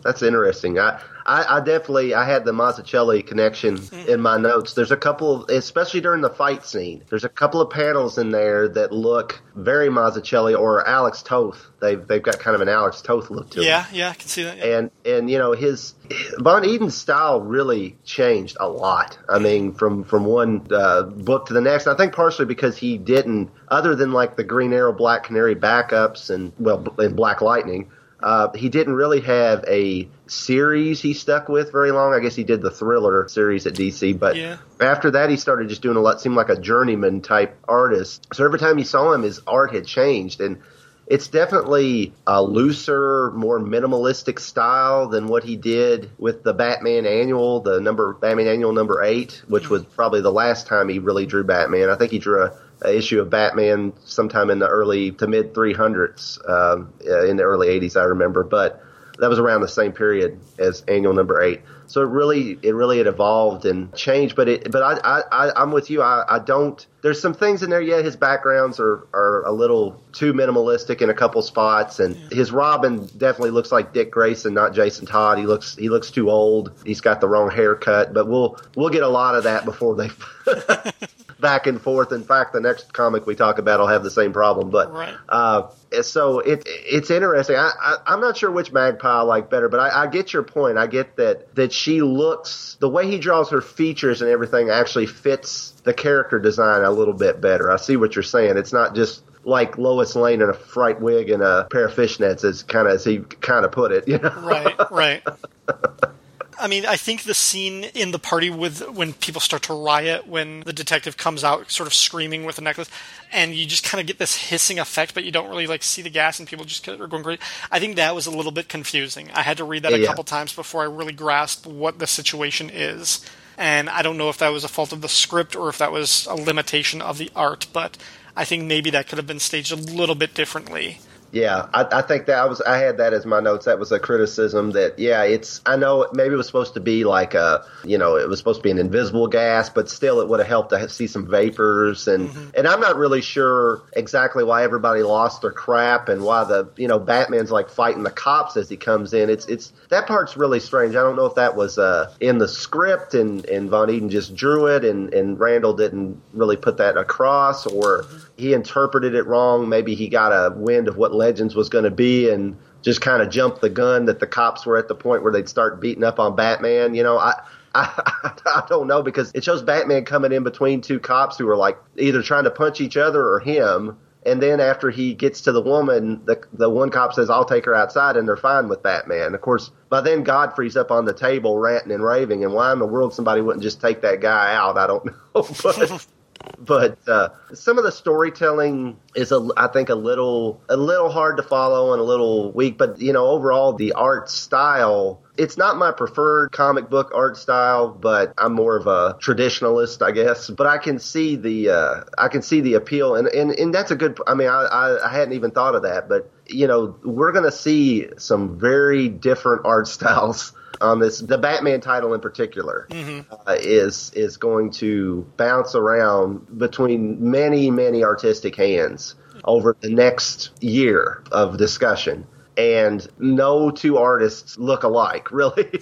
That's interesting. I, I, I definitely I had the Mazzucchelli connection in my notes. There's a couple, of, especially during the fight scene. There's a couple of panels in there that look very Mazzucchelli or Alex Toth. They've they've got kind of an Alex Toth look to them.
Yeah, yeah, I can see that. yeah.
and and you know his Von Eeden's style really changed a lot. I mean, from from one uh, book to the next. I think partially because he didn't, other than like the Green Arrow, Black Canary backups, and well, and Black Lightning. Uh, he didn't really have a series he stuck with very long. I guess he did the thriller series at DC, but
Yeah.
after that he started just doing a lot. Seemed like a journeyman type artist. So every time you saw him, his art had changed, and it's definitely a looser, more minimalistic style than what he did with the Batman annual, the number Batman annual number eight, which was probably the last time he really drew Batman. I think he drew a, a issue of Batman sometime in the early to mid 300s, um, uh, in the early 80s, I remember. But that was around the same period as annual number eight. So it really, it really had evolved and changed. But it, but I, I, I'm with you. I, I don't. There's some things in there. Yeah, his backgrounds are are a little too minimalistic in a couple spots, and his Robin definitely looks like Dick Grayson, not Jason Todd. He looks he looks too old. He's got the wrong haircut. But we'll we'll get a lot of that before they. back and forth. In fact, the next comic we talk about will have the same problem. But
Right.
uh, so it it's interesting. I, I I'm not sure which magpie I like better, but I, I get your point. I get that that she looks the way he draws her features and everything actually fits the character design a little bit better. I see what you're saying. It's not just like Lois Lane in a fright wig and a pair of fishnets, as kind of as he kind of put it. You know,
right, right. I mean, I think the scene in the party with when people start to riot when the detective comes out, sort of screaming with the necklace, and you just kind of get this hissing effect, but you don't really like see the gas, and people just are going crazy. I think that was a little bit confusing. I had to read that a
Yeah.
couple times before I really grasped what the situation is, and I don't know if that was a fault of the script or if that was a limitation of the art, but I think maybe that could have been staged a little bit differently.
Yeah, I, I think that I was I had that as my notes. That was a criticism that yeah, it's I know maybe it was supposed to be like a you know it was supposed to be an invisible gas, but still it would have helped to see some vapors and mm-hmm. and I'm not really sure exactly why everybody lost their crap and why the you know Batman's like fighting the cops as he comes in. It's it's that part's really strange. I don't know if that was uh, in the script and and Von Eeden just drew it and and Randall didn't really put that across or he interpreted it wrong. Maybe he got a wind of what Legends was going to be and just kind of jumped the gun that the cops were at the point where they'd start beating up on Batman. You know, I. I, I don't know because it shows Batman coming in between two cops who are like either trying to punch each other or him. And then after he gets to the woman, the the one cop says, "I'll take her outside," and they're fine with Batman. Of course, by then Godfrey's up on the table ranting and raving, and why in the world somebody wouldn't just take that guy out? I don't know, but but uh, some of the storytelling is a, I think a little a little hard to follow and a little weak. But you know, overall the art style. It's not my preferred comic book art style, but I'm more of a traditionalist, I guess. But I can see the uh, I can see the appeal, and, and, and that's a good. I mean, I, I, I hadn't even thought of that, but you know, we're going to see some very different art styles on this. The Batman title in particular uh, is is going to bounce around between many many artistic hands over the next year of discussion. And no two artists look alike, really,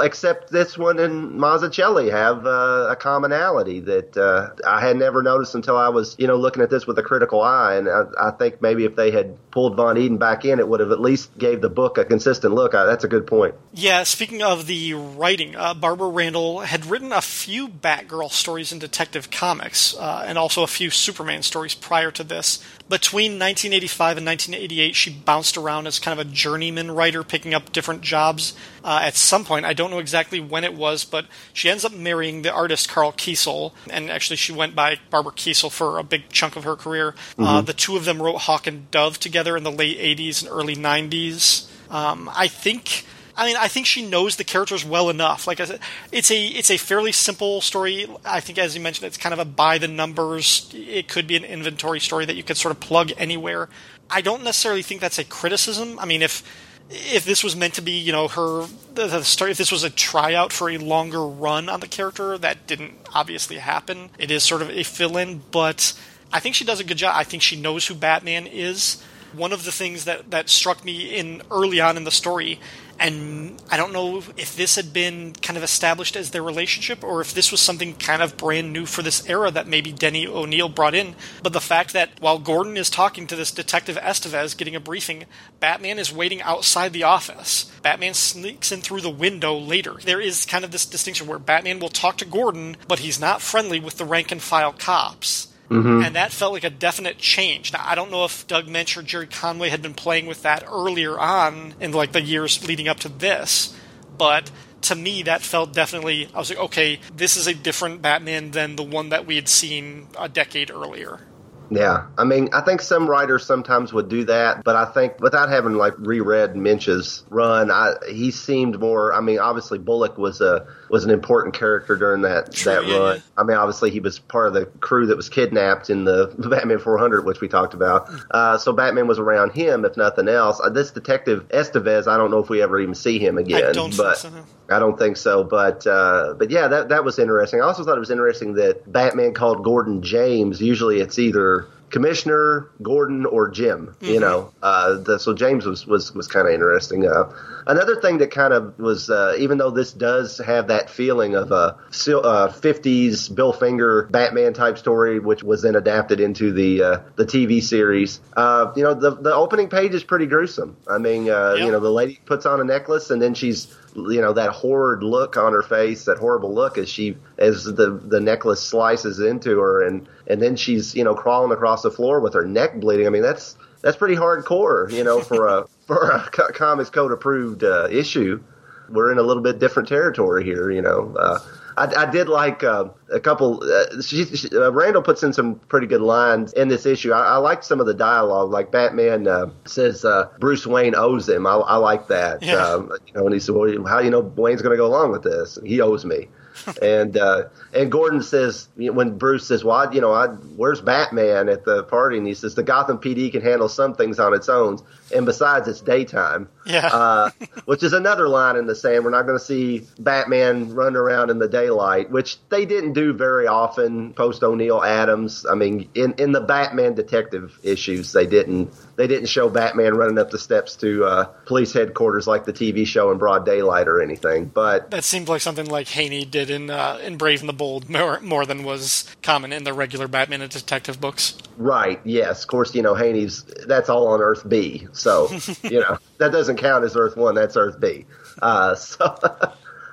except this one and Mazzucchelli have uh, a commonality that uh, I had never noticed until I was, you know, looking at this with a critical eye. And I, I think maybe if they had pulled Von Eeden back in, it would have at least gave the book a consistent look. Uh, that's a good point.
Yeah, speaking of the writing, uh, Barbara Randall had written a few Batgirl stories in Detective Comics, uh, and also a few Superman stories prior to this. Between 1985 and 1988, she bounced around as kind of a journeyman writer, picking up different jobs. Uh, at some point, I don't know exactly when it was, but she ends up marrying the artist Karl Kesel, and actually she went by Barbara Kesel for a big chunk of her career. Uh, the two of them wrote Hawk and Dove together in the late 80s and early 90s. Um, I think. I mean, I think she knows the characters well enough. Like I said, it's a it's a fairly simple story. I think, as you mentioned, it's kind of a by the numbers. It could be an inventory story that you could sort of plug anywhere. I don't necessarily think that's a criticism. I mean, if if this was meant to be, you know, her the, the story, if this was a tryout for a longer run on the character, that didn't obviously happen. It is sort of a fill-in, but I think she does a good job. I think she knows who Batman is. One of the things that that struck me in early on in the story, and I don't know if this had been kind of established as their relationship or if this was something kind of brand new for this era that maybe Denny O'Neil brought in. But the fact that while Gordon is talking to this detective Estevez getting a briefing, Batman is waiting outside the office. Batman sneaks in through the window later. There is kind of this distinction where Batman will talk to Gordon, but he's not friendly with the rank and file cops. Mm-hmm. And that felt like a definite change. Now, I don't know if Doug Moench or Gerry Conway had been playing with that earlier on in like the years leading up to this, but to me that felt definitely. I was like, okay, this is a different Batman than the one that we had seen a decade earlier.
Yeah, I mean, I think some writers sometimes would do that, but I think without having like reread Moench's run, I, he seemed more. I mean, obviously Bullock was a was an important character during that
True,
that
yeah,
run.
yeah.
I mean, obviously he was part of the crew that was kidnapped in the Batman 400, which we talked about. Uh, so Batman was around him, if nothing else. Uh, this detective Estevez, I don't know if we ever even see him again.
I don't
but
think so.
I don't think so, but uh, but yeah, that that was interesting. I also thought it was interesting that Batman called Gordon James. Usually, it's either Commissioner Gordon or Jim. You know, uh, the, so James was was was kind of interesting. Uh, another thing that kind of was, uh, even though this does have that feeling of a uh, '50s Bill Finger Batman type story, which was then adapted into the uh, the TV series. Uh, you know, the the opening page is pretty gruesome. I mean, uh,
Yeah.
you know, the lady puts on a necklace and then she's you know that horrid look on her face that horrible look as she as the the necklace slices into her and and then she's you know crawling across the floor with her neck bleeding. I mean that's that's pretty hardcore you know for a for a Co- comics code approved uh, issue. We're in a little bit different territory here you know uh, I, I did like uh, a couple. Uh, she, she, uh, Randall puts in some pretty good lines in this issue. I, I liked some of the dialogue. Like Batman uh, says, uh, Bruce Wayne owes him. I, I like that.
Yeah.
Um, you know, and he said, "Well, how do you know Wayne's going to go along with this? He owes me." and uh, and Gordon says when Bruce says, "Well, I, you know, I, where's Batman at the party?" and he says, "The Gotham PD can handle some things on its own, and besides, it's daytime."
Yeah.
uh, which is another line in the sand. We're not going to see Batman run around in the daylight, which they didn't do very often post O'Neil Adams. I mean, in, in the Batman detective issues, they didn't they didn't show Batman running up the steps to uh, police headquarters like the TV show in broad daylight or anything. But
That seemed like something like Haney did in uh, in Brave and the Bold more, more than was common in the regular Batman and Detective books.
Right. Yes. Of course, you know Haney's. That's all on Earth B. So you know that doesn't count as Earth One. That's Earth B. Uh, so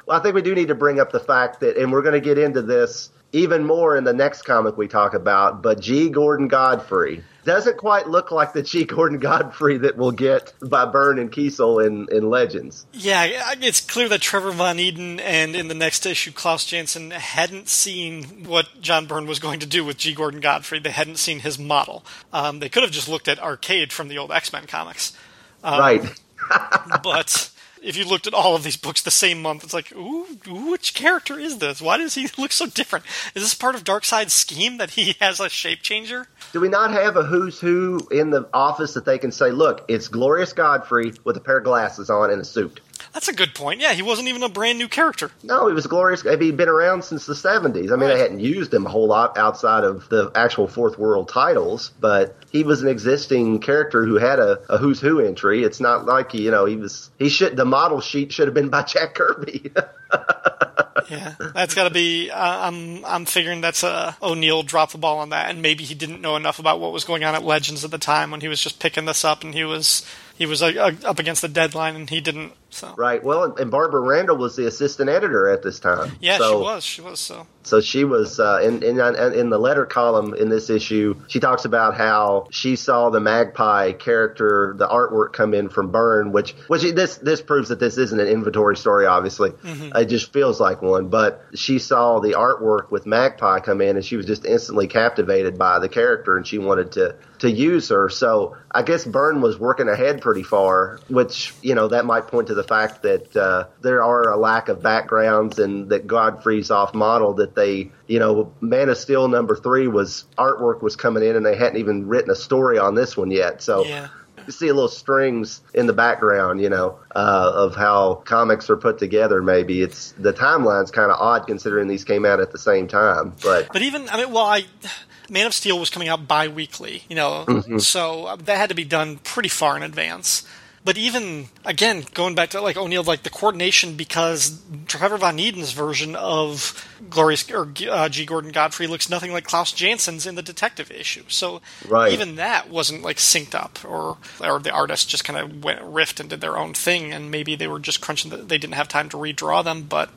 well, I think we do need to bring up the fact that, and we're going to get into this even more in the next comic we talk about. But G. Gordon Godfrey doesn't quite look like the G. Gordon Godfrey that we'll get by Byrne and Kesel in in Legends.
Yeah, it's clear that Trevor Von Eeden and in the next issue Klaus Janson hadn't seen what John Byrne was going to do with G. Gordon Godfrey. They hadn't seen his model. Um, they could have just looked at Arcade from the old X Men comics.
Um, right.
but if you looked at all of these books the same month, it's like, ooh, which character is this? Why does he look so different? Is this part of Darkseid's scheme that he has a shape changer?
Do we not have a who's who in the office that they can say, look, it's Glorious Godfrey with a pair of glasses on and a suit?
That's a good point. Yeah, he wasn't even a brand new character.
No, he was glorious. He'd been around since the 70s. I mean, they hadn't used him a whole lot outside of the actual Fourth World titles, but he was an existing character who had a, a who's who entry. It's not like, you know, he was, he should, the model sheet should have been by Jack Kirby.
Yeah, that's got to be. Uh, I'm I'm figuring that's uh, O'Neil dropped the ball on that, and maybe he didn't know enough about what was going on at Legends at the time when he was just picking this up, and he was he was uh, up against the deadline, and he didn't. So
right. Well, and, Barbara Randall was the assistant editor at this time.
yeah,
so,
she was. She was. So
So she was uh, in, in in the letter column in this issue. She talks about how she saw the Magpie character, the artwork come in from Byrne, which which this this proves that this isn't an inventory story. Obviously, it just feels like one. But she saw the artwork with Magpie come in, and she was just instantly captivated by the character, and she wanted to to use her. So I guess Byrne was working ahead pretty far, which you know that might point to the fact that uh, there are a lack of backgrounds and that Godfrey's off model. That they, you know, Man of Steel number three was artwork was coming in, and they hadn't even written a story on this one yet. So.
yeah,
You see a little strings in the background, you know, uh, of how comics are put together. Maybe it's the timeline's kind of odd considering these came out at the same time. But
but even I mean, well, I. Man of Steel was coming out bi-weekly, you know, so uh, that had to be done pretty far in advance. But even again, going back to like O'Neil, like the coordination because Trevor Von Eeden's version of Glorious or uh, G. Gordon Godfrey looks nothing like Klaus Janson's in the detective issue. So
Right.
even that wasn't like synced up, or or the artists just kind of went riffed and did their own thing, and maybe they were just crunching. The, they didn't have time to redraw them, but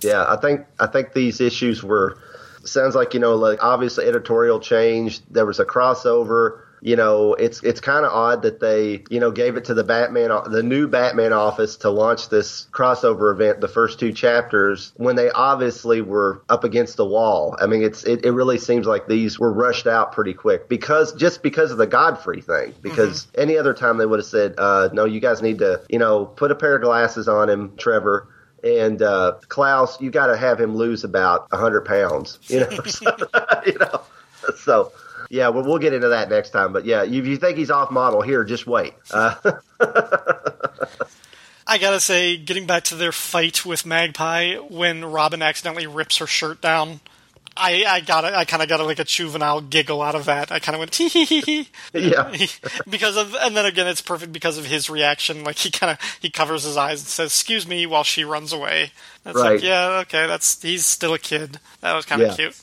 Yeah, I think I think these issues were sounds like you know like obviously editorial change. There was a crossover. You know, it's it's kind of odd that they, you know, gave it to the Batman, the new Batman office to launch this crossover event, the first two chapters, when they obviously were up against the wall. I mean, it's it, it really seems like these were rushed out pretty quick because just because of the Godfrey thing. Because any other time they would have said, uh, no, you guys need to, you know, put a pair of glasses on him, Trevor. And uh, Klaus, you got to have him lose about hundred pounds, you know. so, you know, so yeah, well, we'll get into that next time. But yeah, if you think he's off model, here, just wait. Uh,
I gotta say, getting back to their fight with Magpie when Robin accidentally rips her shirt down, I, I got I kind of got a, like a juvenile giggle out of that. I kind of went tee hee hee hee
yeah,
because of, and then again, it's perfect because of his reaction. Like he kind of he covers his eyes and says "excuse me" while she runs away. That's
Right.
like, yeah, okay, that's he's still a kid. That was kind of
Yeah.
cute.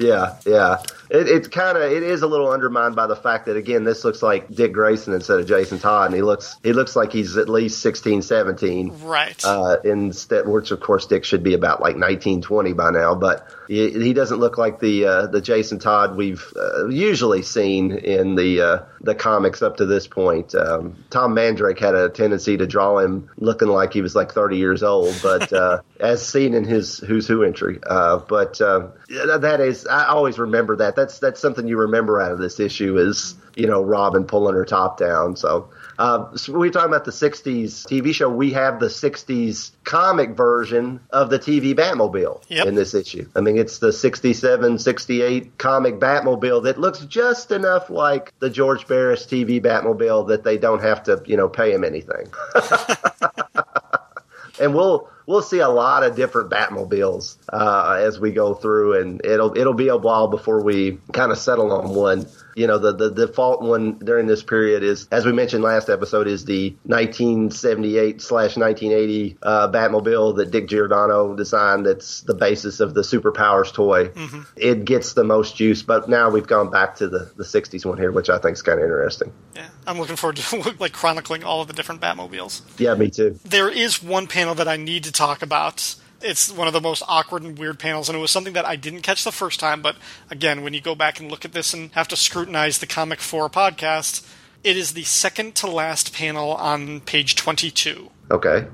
Yeah, yeah. It, it's kind of it is a little undermined by the fact that again, this looks like Dick Grayson instead of Jason Todd, and he looks he looks like he's at least 16, 17.
Right.
uh, instead, which of course Dick should be about like nineteen twenty by now, but he, he doesn't look like the uh, the Jason Todd we've uh, usually seen in the uh, the comics up to this point. Um, Tom Mandrake had a tendency to draw him looking like he was like thirty years old, but uh, as seen in his Who's Who entry. Uh, but uh, that is, I always remember that. That's that's something you remember out of this issue is you know Robin pulling her top down. So. Uh, so we're talking about the 60s TV show. We have the 60s comic version of the TV Batmobile
Yep.
in this issue. I mean, it's the 67, 68 comic Batmobile that looks just enough like the George Barris TV Batmobile that they don't have to, you know, pay him anything. and we'll we'll see a lot of different Batmobiles uh, as we go through, and it'll it'll be a while before we kind of settle on one. You know, the, the default one during this period is, as we mentioned last episode, is the 1978 slash 1980 uh, Batmobile that Dick Giordano designed. That's the basis of the Superpowers toy. It gets the most juice, but now we've gone back to the, the 60s one here, which I think is kind of interesting.
yeah, I'm looking forward to like chronicling all of the different Batmobiles.
Yeah, me too.
there is one panel that I need to talk about. It's one of the most awkward and weird panels, and it was something that I didn't catch the first time. But again, when you go back and look at this and have to scrutinize the Comic 4 podcast, it is the second to last panel on page 22.
Okay.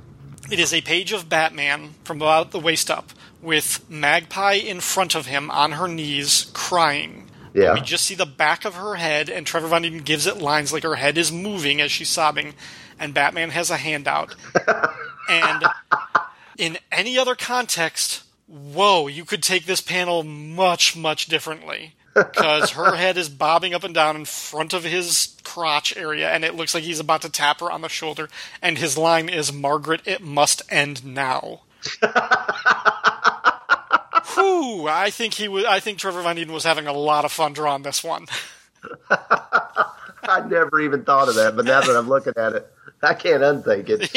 It is a page of Batman from about the waist up with Magpie in front of him on her knees crying.
Yeah.
We just see the back of her head, and Trevor Von Eeden gives it lines like her head is moving as she's sobbing, and Batman has a handout. and in any other context, whoa, you could take this panel much, much differently. Because her head is bobbing up and down in front of his crotch area, and it looks like he's about to tap her on the shoulder. And his line is, Margaret, it must end now. Whew, I think he was. I think Trevor Von Eeden was having a lot of fun drawing this one.
I never even thought of that, but now that I'm looking at it, I can't unthink it.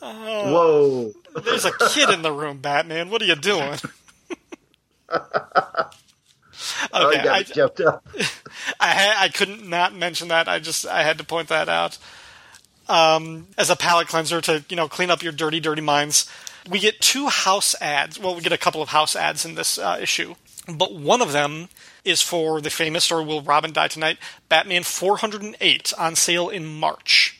Whoa.
There's a kid in the room, Batman. What are you doing?
Oh,
okay,
got
I,
jumped up.
I, I couldn't not mention that. I just I had to point that out. Um, as a palate cleanser to you know clean up your dirty, dirty minds. We get two house ads. Well, we get a couple of house ads in this uh, issue, but one of them is for the famous or Will Robin Die Tonight Batman 408 on sale in March.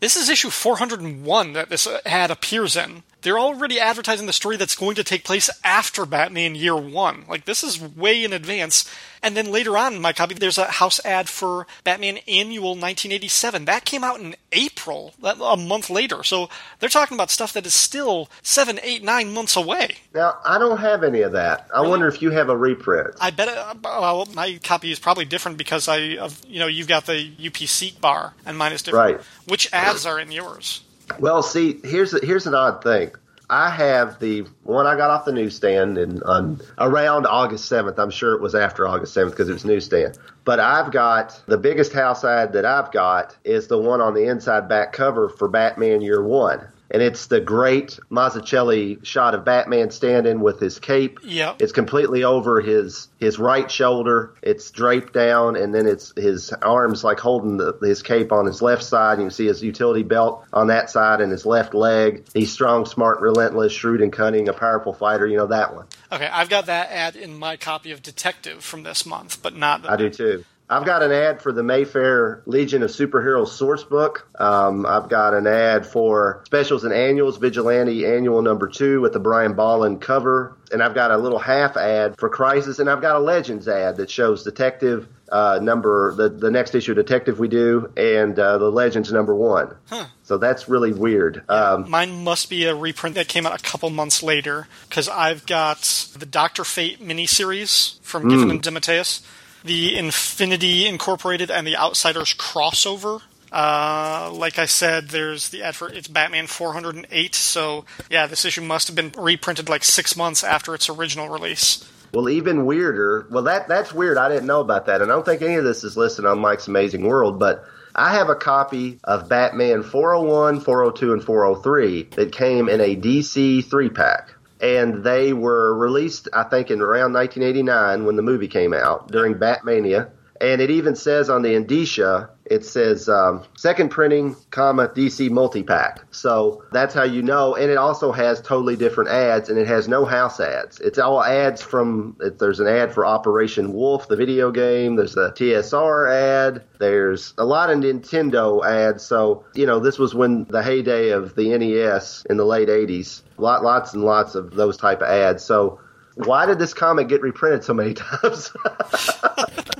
This is issue 401 that this uh, ad appears in. They're already advertising the story that's going to take place after Batman Year One. Like, this is way in advance. And then later on in my copy, there's a house ad for Batman Annual 1987. That came out in April, a month later. So they're talking about stuff that is still seven, eight, nine months away.
Now, I don't have any of that. I wonder if you have a reprint.
I bet uh, well, my copy is probably different because I, you know, you've got the UPC bar and mine is different.
Right.
Which ads are in yours?
Well, see, here's a, here's an odd thing. I have the one I got off the newsstand and on around August seventh. I'm sure it was after August seventh because it was newsstand. But I've got the biggest house ad that I've got is the one on the inside back cover for Batman Year One. And it's the great Mazzucchelli shot of Batman standing with his cape.
Yeah.
It's completely over his his right shoulder. It's draped down, and then it's his arms like holding the, his cape on his left side. You can see his utility belt on that side and his left leg. He's strong, smart, relentless, shrewd and cunning, a powerful fighter. You know that one.
Okay, I've got that ad in my copy of Detective from this month, but not. The,
I do too. I've got an ad for the Mayfair Legion of Superheroes source book. Um, I've got an ad for specials and annuals, Vigilante Annual Number Two with the Brian Bolland cover, and I've got a little half ad for Crisis, and I've got a Legends ad that shows Detective uh, number the the next issue of Detective we do, and uh, the Legends number one. So that's really weird. Um,
Mine must be a reprint that came out a couple months later because I've got the Doctor Fate miniseries from Giffen and DeMatteis, the Infinity Incorporated, and the Outsiders crossover. Uh, like I said, there's the ad for it's Batman 408. So yeah, this issue must have been reprinted like six months after its original release.
Well, even weirder. Well, that that's weird. I didn't know about that, and I don't think any of this is listed on Mike's Amazing World. But I have a copy of Batman 401, 402, and 403 that came in a DC three pack, and they were released, I think, in around 1989 when the movie came out during Batmania. And it even says on the indicia, it says um, second printing, comma DC multi pack. So that's how you know. And it also has totally different ads, and it has no house ads. It's all ads from. There's an ad for Operation Wolf, the video game. There's a TSR ad. There's a lot of Nintendo ads. So you know, this was when the heyday of the NES in the late '80s. Lot, lots and lots of those type of ads. So why did this comic get reprinted so many times?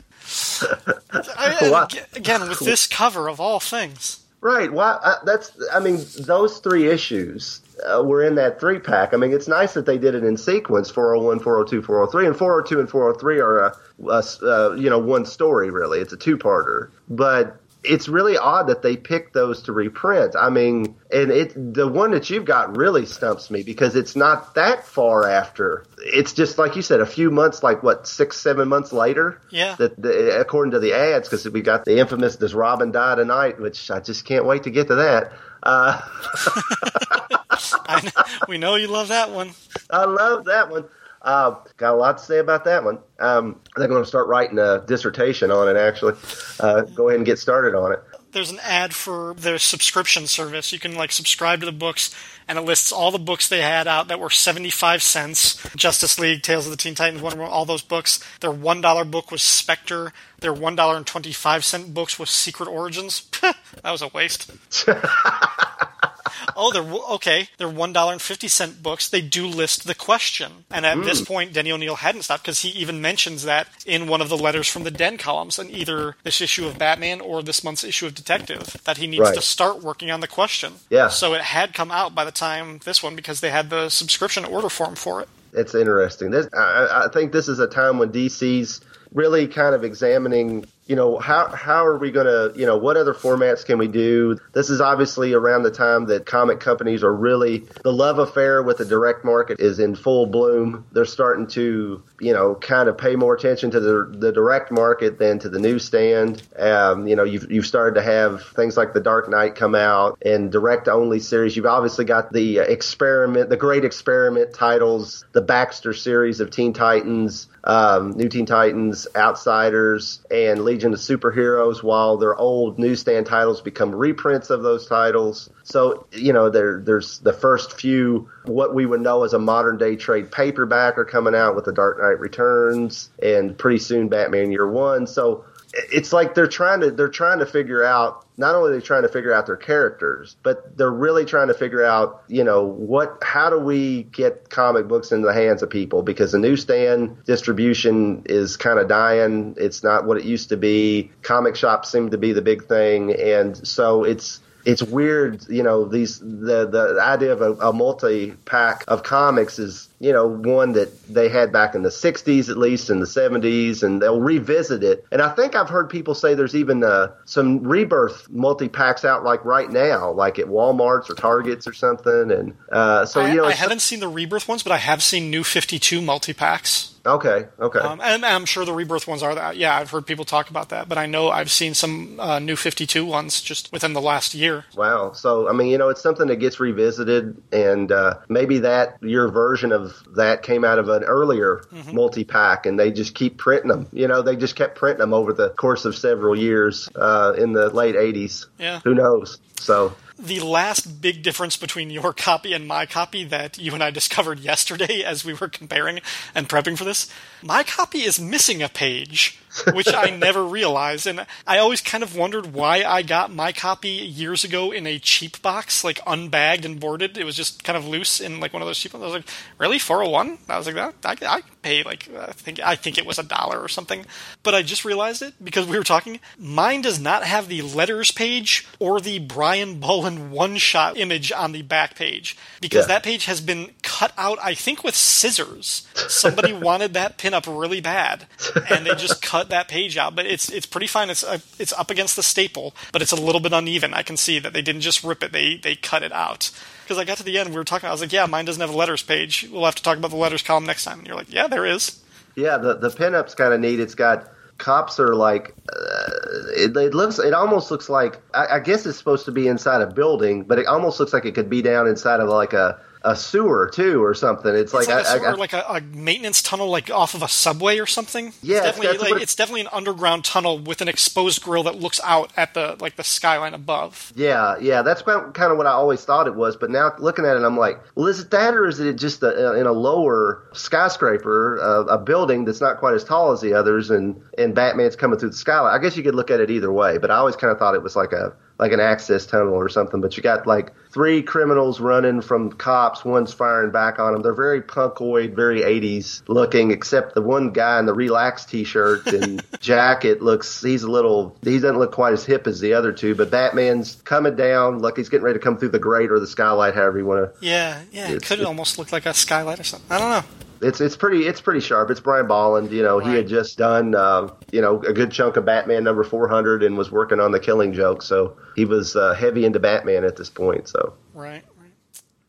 I,
What?
again, with this cover of all things.
Right. Why? Uh, that's. I mean, those three issues uh, were in that three pack. I mean, it's nice that they did it in sequence: 401, 402, 403, and 402 and 403 are a uh, you know one story really. It's a two-parter, but. It's really odd that they picked those to reprint. I mean, and it the one that you've got really stumps me because it's not that far after. It's just like you said, a few months, like what six, seven months later
Yeah.
that the, according to the ads, because we got the infamous "Does Robin Die Tonight," which I just can't wait to get to that. Uh,
know, we know you love that one.
I love that one. Uh, got a lot to say about that one. Um, I think I'm going to start writing a dissertation on it. Actually, uh, go ahead and get started on it.
There's an ad for their subscription service. You can like subscribe to the books, and it lists all the books they had out that were 75 cents. Justice League, Tales of the Teen Titans, Wonder Woman, all those books. Their one dollar book was Spectre. Their one dollar and 25 cent books was Secret Origins. that was a waste. Oh, they're okay. They're one dollar and fifty cent books. They do list the question, and at this hmm. point, Denny O'Neil hadn't stopped because he even mentions that in one of the letters from the Den columns, in either this issue of Batman or this month's issue of Detective, that he needs
Right.
to start working on the question.
Yeah.
So it had come out by the time this one because they had the subscription order form for it.
It's interesting. This, I, I think this is a time when DC's really kind of examining, you know, how how are we going to, you know, what other formats can we do? This is obviously around the time that comic companies are really the love affair with the direct market is in full bloom. They're starting to, you know, kind of pay more attention to the the direct market than to the newsstand. Um, you know, you've you've started to have things like the Dark Knight come out and direct only series. You've obviously got the experiment, the great experiment titles, the Baxter series of Teen Titans, um, New Teen Titans, Outsiders, and Legion of Superheroes, while their old newsstand titles become reprints of those titles. So, you know, there, there's the first few, what we would know as a modern day trade paperback are coming out with The Dark Knight Returns, and pretty soon Batman Year One. So, it's like they're trying to they're trying to figure out not only are they trying to figure out their characters but they're really trying to figure out you know what how do we get comic books into the hands of people? Because the newsstand distribution is kind of dying. It's not what it used to be. Comic shops seem to be the big thing. And so it's it's weird, you know, these the the idea of a, a multi pack of comics is, you know, one that they had back in the '60s, at least in the '70s, and they'll revisit it. And I think I've heard people say there's even uh, some rebirth multi packs out, like right now, like at WalMarts or Targets or something. And uh, so
I,
you know,
I haven't seen the Rebirth ones, but I have seen New Fifty Two multi packs.
okay, okay.
Um, and I'm sure the Rebirth ones are that. Yeah, I've heard people talk about that, but I know I've seen some uh, New ones just within the last year.
Wow. So, I mean, you know, it's something that gets revisited, and uh, maybe that your version of that came out of an earlier multi pack, and they just keep printing them. You know, they just kept printing them over the course of several years uh, in the late 80s.
Yeah.
Who knows? So,
the last big difference between your copy and my copy that you and I discovered yesterday as we were comparing and prepping for this. My copy is missing a page, which I never realized. And I always kind of wondered why I got my copy years ago in a cheap box, like unbagged and boarded. It was just kind of loose in like one of those cheap ones. I was like, really? 401? I was like, that, I, I pay like, I think, I think it was a dollar or something. But I just realized it because we were talking. Mine does not have the letters page or the Brian Bolland one shot image on the back page because
Yeah.
that page has been cut out, I think, with scissors. Somebody wanted that pinup really bad, and they just cut that page out. But it's it's pretty fine. It's uh, it's up against the staple, but it's a little bit uneven. I can see that they didn't just rip it; they they cut it out. Because I got to the end, we were talking. I was like, "Yeah, mine doesn't have a letters page. We'll have to talk about the letters column next time." And you're like, "Yeah, there is."
Yeah, the the pinup's kind of neat. It's got cops are like uh, it, it looks it almost looks like I, I guess it's supposed to be inside a building, but it almost looks like it could be down inside of like a a sewer too or something. It's like,
It's like, a
I,
sort
I,
of like a, a maintenance tunnel, like off of a subway or something.
Yeah,
it's
it's
definitely,
got
like, it's definitely an underground tunnel with an exposed grill that looks out at the like the skyline above.
yeah, yeah. That's kind of what I always thought it was. But now looking at it, I'm like, well, is it that or is it just a, in a lower skyscraper, uh, a building that's not quite as tall as the others, and and Batman's coming through the skyline? I guess you could look at it either way, but I always kind of thought it was like a like an access tunnel or something. But you got like three criminals running from cops, one's firing back on them. They're very punkoid, very 80s looking, except the one guy in the relaxed t-shirt and jacket looks, he's a little, he doesn't look quite as hip as the other two, but Batman's coming down, like he's getting ready to come through the grate or the skylight, however you want to.
Yeah, yeah. It could
it-
almost look like a skylight or something. I don't know.
It's it's pretty it's pretty sharp. It's Brian Bolland. You know, he had just done uh, you know a good chunk of Batman number 400 and was working on the Killing Joke, so he was uh, heavy into Batman at this point. So
Right, right.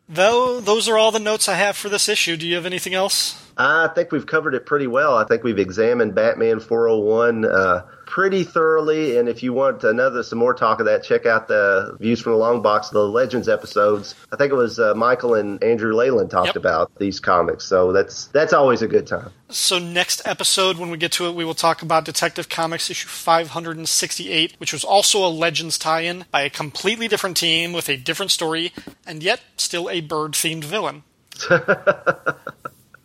Though those are all the notes I have for this issue. Do you have anything else?
I think we've covered it pretty well. I think we've examined Batman 401 uh, pretty thoroughly. And if you want another some more talk of that, check out the Views from the Long Box, the Legends episodes. I think it was uh, Michael and Andrew Leyland talked
Yep.
about these comics, so that's that's always a good time.
So next episode, when we get to it, we will talk about Detective Comics issue 568, which was also a Legends tie-in by a completely different team with a different story, and yet still a bird-themed villain.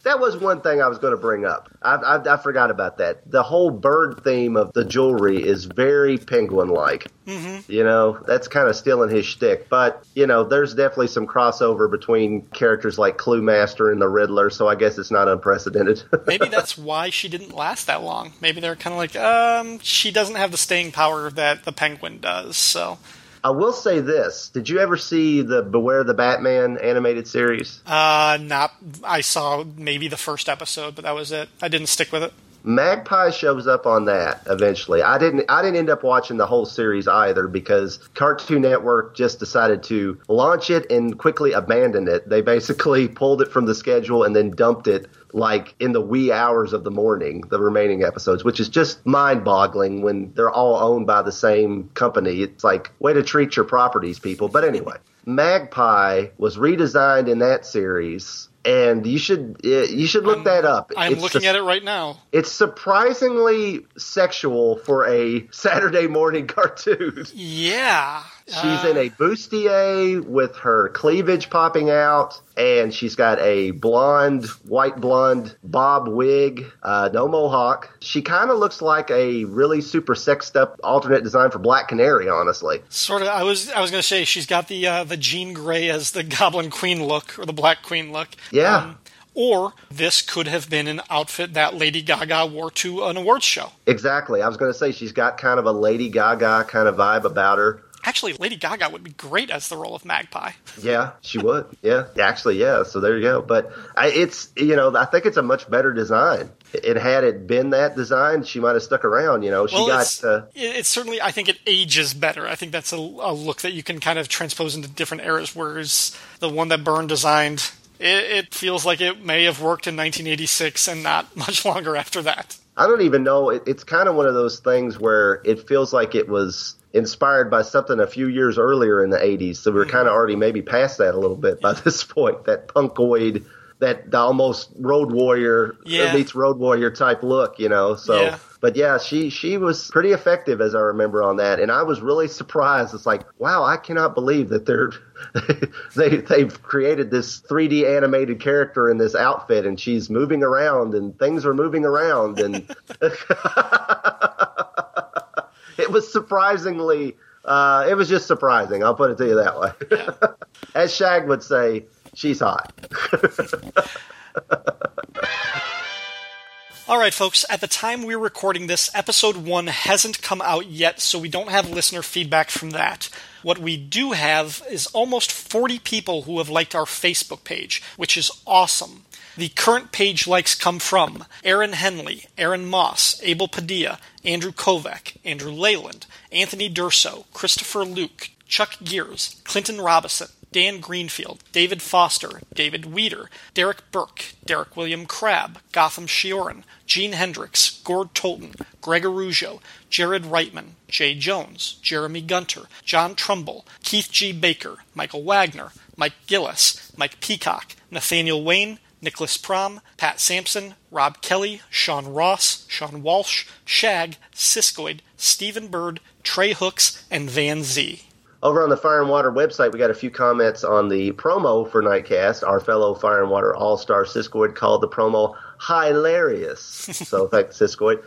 That was one thing I was going to bring up. I, I, I forgot about that. The whole bird theme of the jewelry is very penguin-like. Mm-hmm. You know, that's kind of stealing his shtick. But you know, there's definitely some crossover between characters like Clue Master and the Riddler, so I guess it's not unprecedented.
Maybe that's why she didn't last that long. Maybe they're kind of like, um, she doesn't have the staying power that the Penguin does. So,
I will say this: Did you ever see the Beware the Batman animated series?
uh, not. I saw maybe the first episode, but that was it. I didn't stick with it.
Magpie shows up on that eventually. I didn't I didn't end up watching the whole series either because Cartoon Network just decided to launch it and quickly abandon it. They basically pulled it from the schedule and then dumped it like in the wee hours of the morning, the remaining episodes, which is just mind-boggling when they're all owned by the same company. It's like way to treat your properties, people. But anyway, Magpie was redesigned in that series. And you should uh, you should look that up.
I'm
It's
looking
just-
at it right now.
it's surprisingly sexual for a Saturday morning cartoon.
Yeah.
She's in a bustier with her cleavage popping out, and she's got a blonde, white blonde bob wig, uh, no mohawk. She kind of looks like a really super sexed up alternate design for Black Canary, honestly.
Sort of. I was. I was going to say she's got the uh, the Jean Grey as the Goblin Queen look or the Black Queen look.
Yeah.
Um, or this could have been an outfit that Lady Gaga wore to an awards show.
Exactly. I was going to say she's got kind of a Lady Gaga kind of vibe about her.
Actually, Lady Gaga would be great as the role of Magpie.
Yeah, she would. Yeah, actually, yeah. So there you go. But I, it's you know I think it's a much better design. It had it been that design, she might have stuck around. You know, she
Well,
got.
it's,
Uh,
it- it's certainly. I think it ages better. I think that's a, a look that you can kind of transpose into different eras. Whereas the one that Byrne designed, it, it feels like it may have worked in 1986 and not much longer after that.
I don't even know. It, it's kind of one of those things where it feels like it was inspired by something a few years earlier in the 80s. So we're mm-hmm. kind of already maybe past that a little bit by this point. That punkoid, that the almost Road Warrior
Yeah.
meets Road Warrior type look, you know. So,
Yeah.
but yeah, she she was pretty effective as I remember on that, and I was really surprised. It's like, wow, I cannot believe that they're they they've created this 3D animated character in this outfit, and she's moving around, and things are moving around, and it was surprisingly. Uh, it was just surprising. I'll put it to you that way. As Shag would say, she's hot.
All right, folks, at the time we're recording this, episode one hasn't come out yet, so we don't have listener feedback from that. What we do have is almost 40 people who have liked our Facebook page, which is awesome. The current page likes come from Aaron Henley, Aaron Moss, Abel Padilla, Andrew Kovac, Andrew Leyland, Anthony Durso, Christopher Luke, Chuck Gears, Clinton Robinson, Dan Greenfield, David Foster, David Weeder, Derek Burke, Derek William Crabb, Gotham Shioran, Gene Hendricks, Gord Tolton, Greg Arujo, Jared Reitman, Jay Jones, Jeremy Gunter, John Trumbull, Keith G. Baker, Michael Wagner, Mike Gillis, Mike Peacock, Nathaniel Wayne, Nicholas Prom, Pat Sampson, Rob Kelly, Sean Ross, Sean Walsh, Shag, Siskoid, Stephen Bird, Trey Hooks, and Van Z.
Over on the Fire and Water website, we got a few comments on the promo for Nightcast. Our fellow Fire and Water All Star Siskoid called the promo hilarious. so thanks, Siskoid.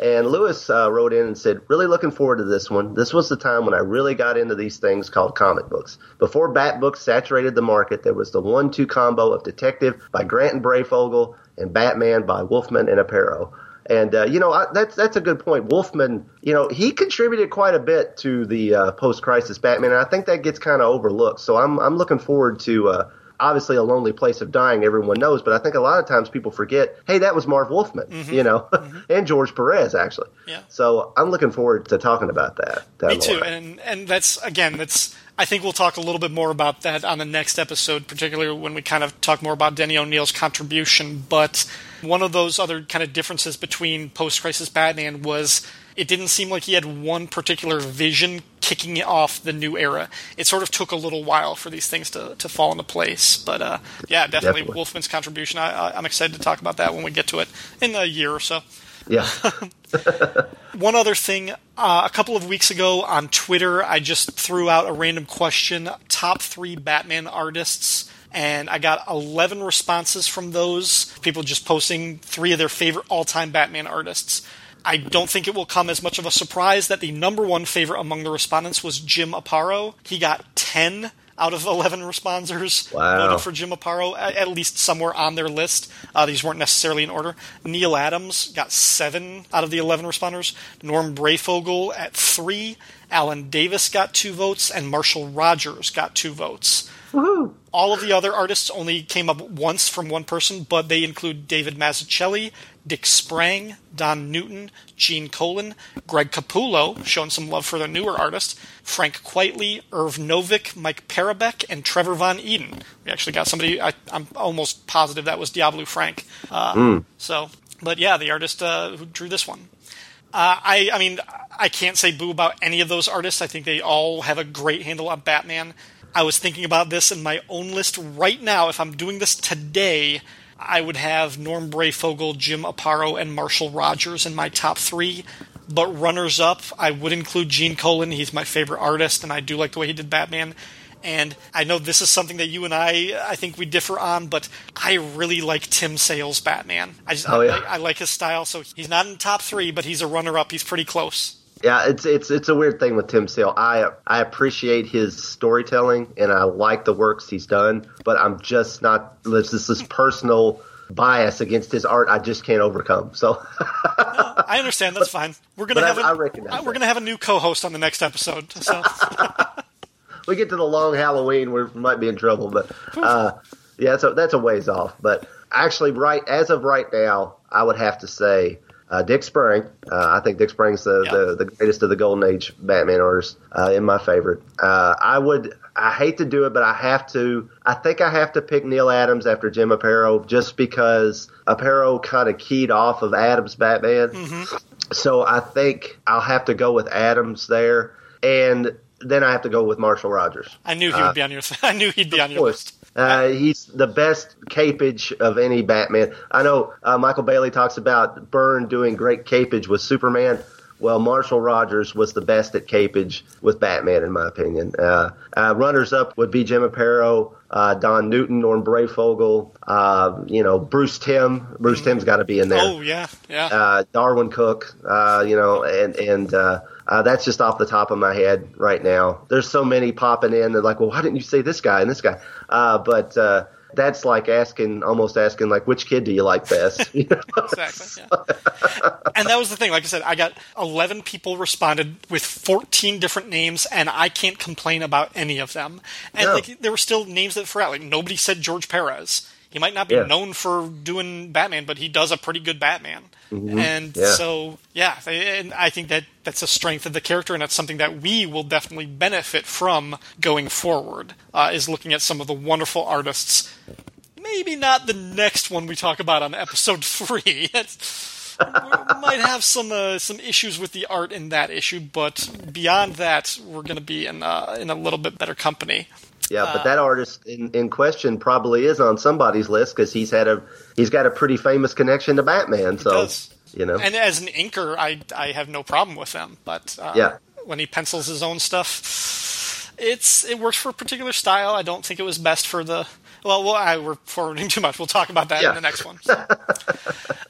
And Lewis uh, wrote in and said, Really looking forward to this one. This was the time when I really got into these things called comic books. Before Bat books saturated the market, there was the one two combo of Detective by Grant and Breyfogle and Batman by Wolfman and Aparo. And uh, you know I, that's that's a good point. Wolfman, you know, he contributed quite a bit to the uh, post-crisis Batman, and I think that gets kind of overlooked. So I'm I'm looking forward to uh, obviously a lonely place of dying. Everyone knows, but I think a lot of times people forget, hey, that was Marv Wolfman, you know, and George Perez actually.
Mm-hmm. Yeah.
So I'm looking forward to talking about that. that
Me too, and and that's again, that's I think we'll talk a little bit more about that on the next episode, particularly when we kind of talk more about Denny O'Neil's contribution. But one of those other kind of differences between post-crisis Batman was it didn't seem like he had one particular vision kicking off the new era. It sort of took a little while for these things to, to fall into place. But uh, yeah, definitely,
Definitely.
Wolfman's contribution. I, I'm excited to talk about that when we get to it in a year or so.
yeah.
One other thing, uh, a couple of weeks ago on Twitter, I just threw out a random question top three Batman artists, and I got 11 responses from those. People just posting three of their favorite all time Batman artists. I don't think it will come as much of a surprise that the number one favorite among the respondents was Jim Aparo. He got 10 out of 11 responders
Wow.
voted for Jim Aparo, at, at least somewhere on their list. Uh, these weren't necessarily in order. Neal Adams got seven out of the 11 responders. Norm Breyfogle at three. Alan Davis got two votes, and Marshall Rogers got two votes. All of the other artists only came up once from one person, but they include David Mazzucchelli, Dick Sprang, Don Newton, Gene Colan, Greg Capullo, showing some love for the newer artist, Frank Quitely, Irv Novick, Mike Parobeck, and Trevor Von Eeden. We actually got somebody, I, I'm almost positive that was Diabolu Frank. Uh, So, but yeah, the artist uh, who drew this one. Uh, I, I mean, I can't say boo about any of those artists. I think they all have a great handle on Batman. I was thinking about this in my own list right now. If I'm doing this today, I would have Norm Breyfogle, Jim Aparo, and Marshall Rogers in my top three. But runners up, I would include Gene Colan. He's my favorite artist, and I do like the way he did Batman. And I know this is something that you and I, I think we differ on, but I really like Tim Sale's Batman. I just,
Oh, yeah.
like, I like his style. So he's not in top three, but he's a runner-up. He's pretty close.
Yeah, it's it's it's a weird thing with Tim Sale. I I appreciate his storytelling and I like the works he's done, but I'm just not. This this personal bias against his art. I just can't overcome. So
I understand. That's fine. We're gonna have
I-
a,
I recognize
we're
that.
gonna have a new co-host on the next episode. So
we get to the long Halloween, we might be in trouble. But uh, yeah, so that's a ways off. But actually, right as of right now, I would have to say uh, Dick Sprang. Uh, I think Dick Sprang's the,
Yeah.
the the greatest of the Golden Age Batman artists uh, in my favorite. Uh, I would. I hate to do it, but I have to. I think I have to pick Neal Adams after Jim Aparo, just because Aparo kind of keyed off of Adams Batman. So I think I'll have to go with Adams there. And then I have to go with Marshall Rogers.
I knew he would be on your. I knew he'd be on your
course.
list.
Uh, he's the best capage of any Batman. I know uh, Michael Bailey talks about Byrne doing great capage with Superman. Well, Marshall Rogers was the best at capage with Batman, in my opinion. Uh, uh, runners up would be Jim Aparo, uh, Don Newton, Norm Breyfogle, uh, you know, Bruce Timm. Bruce Timm's got to be in there
Oh yeah, yeah.
uh, Darwyn Cooke, uh, you know, and and uh, that's just off the top of my head right now. There's so many popping in. They're like, well, why didn't you say this guy and this guy? Uh, but uh, that's like asking, almost asking, like, which kid do you like best? You know?
exactly. And that was the thing. Like I said, I got 11 people responded with 14 different names, and I can't complain about any of them. And
No.
like, there were still names that forgot. Like nobody said George Perez. He might not be
Yeah.
known for doing Batman, but he does a pretty good Batman. And
Yeah.
so, yeah, and I think that that's a strength of the character, and that's something that we will definitely benefit from going forward. Uh, is looking at some of the wonderful artists maybe not the next one we talk about on episode three. Might have some uh, some issues with the art in that issue, but beyond that, we're going to be in uh, in a little bit better company.
Yeah, but that artist in, in question probably is on somebody's list because he's had a he's got a pretty famous connection to Batman. So you know,
And as an inker, I I have no problem with him, but uh,
Yeah.
when he pencils his own stuff, it's it works for a particular style. I don't think it was best for the. Well, well I, we're forwarding too much. We'll talk about that
Yeah.
in the next one.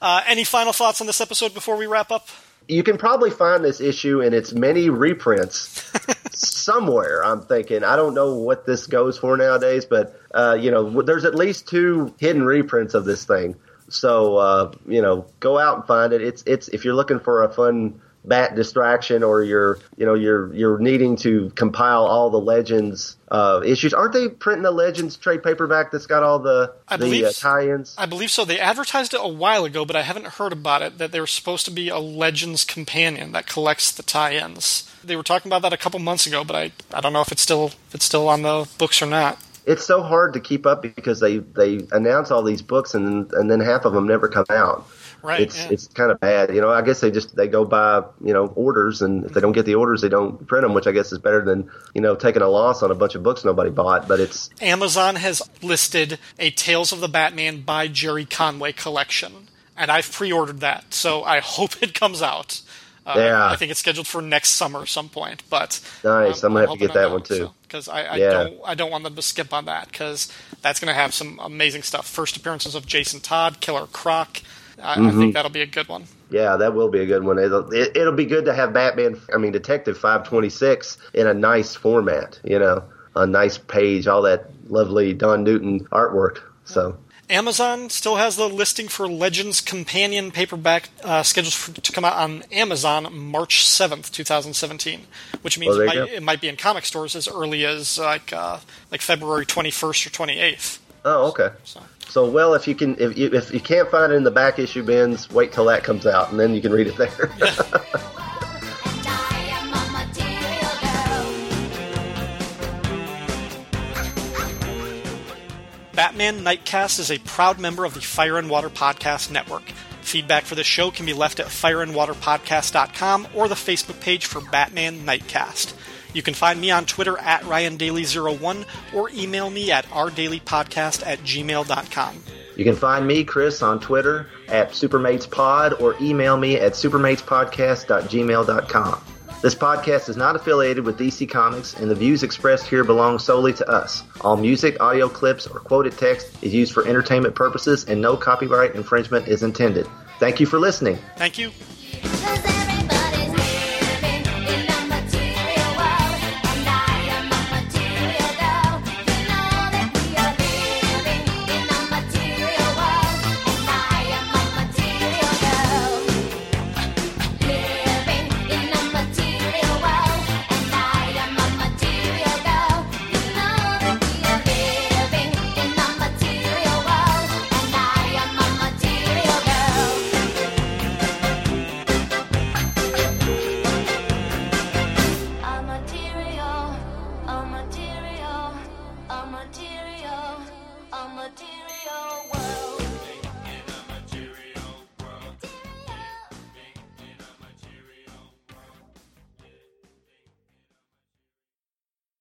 uh, any final thoughts on this episode before we wrap up?
You can probably find this issue in its many reprints somewhere. I'm thinking. I don't know what this goes for nowadays, but uh, you know, there's at least two hidden reprints of this thing. So uh, you know, go out and find it. It's it's if you're looking for a fun bat distraction or you're you know you're you're needing to compile all the legends uh, issues aren't they printing a legends trade paperback that's got all the
I
the
believe
uh, tie-ins
I believe so. They advertised it a while ago, but I haven't heard about it. That there was supposed to be a Legends companion that collects the tie-ins. They were talking about that a couple months ago, but I, I don't know if it's still if it's still on the books or not.
it's so hard to keep up because they they announce all these books and and then half of them never come out.
Right?
It's
yeah.
it's kind of bad, you know. I guess they just they go by you know orders, and if they don't get the orders, they don't print them, which I guess is better than you know taking a loss on a bunch of books nobody bought. But it's
Amazon has listed a Tales of the Batman by Gerry Conway collection, and I've pre-ordered that, so I hope it comes out. Uh,
Yeah.
I think it's scheduled for next summer some point, but
Nice. I'm gonna have to get that one, too.
Because I, I
Yeah.
don't I don't want them to skip on that because that's going to have some amazing stuff. First appearances of Jason Todd, Killer Croc. I, I
Mm-hmm.
think that'll be a good one.
yeah, that will be a good one. It'll it, it'll be good to have Batman. I mean, Detective Five Twenty Six in a nice format. You know, a nice page, all that lovely Don Newton artwork. So.
Amazon still has the listing for Legends Companion paperback uh, scheduled for, to come out on Amazon March seventh, two thousand seventeen, which means
Well,
it, might, it might be in comic stores as early as like uh, like February twenty first or twenty eighth.
Oh, okay.
So
So, well, if you can, if you, if you can't find it in the back issue bins, wait till that comes out, and then you can read it there.
And I am a material girl.
Batman Nightcast is a proud member of the Fire and Water Podcast Network. Feedback for the show can be left at fireandwaterpodcast.com or the Facebook page for Batman Nightcast. You can find me on Twitter at RyanDaily01 or email me at rdailypodcast at gmail.com.
You can find me, Chris, on Twitter at SupermatesPod or email me at supermatespodcast.gmail.com. This podcast is not affiliated with DC Comics, and the views expressed here belong solely to us. All music, audio clips, or quoted text is used for entertainment purposes, and no copyright infringement is intended. Thank you for listening.
Thank you.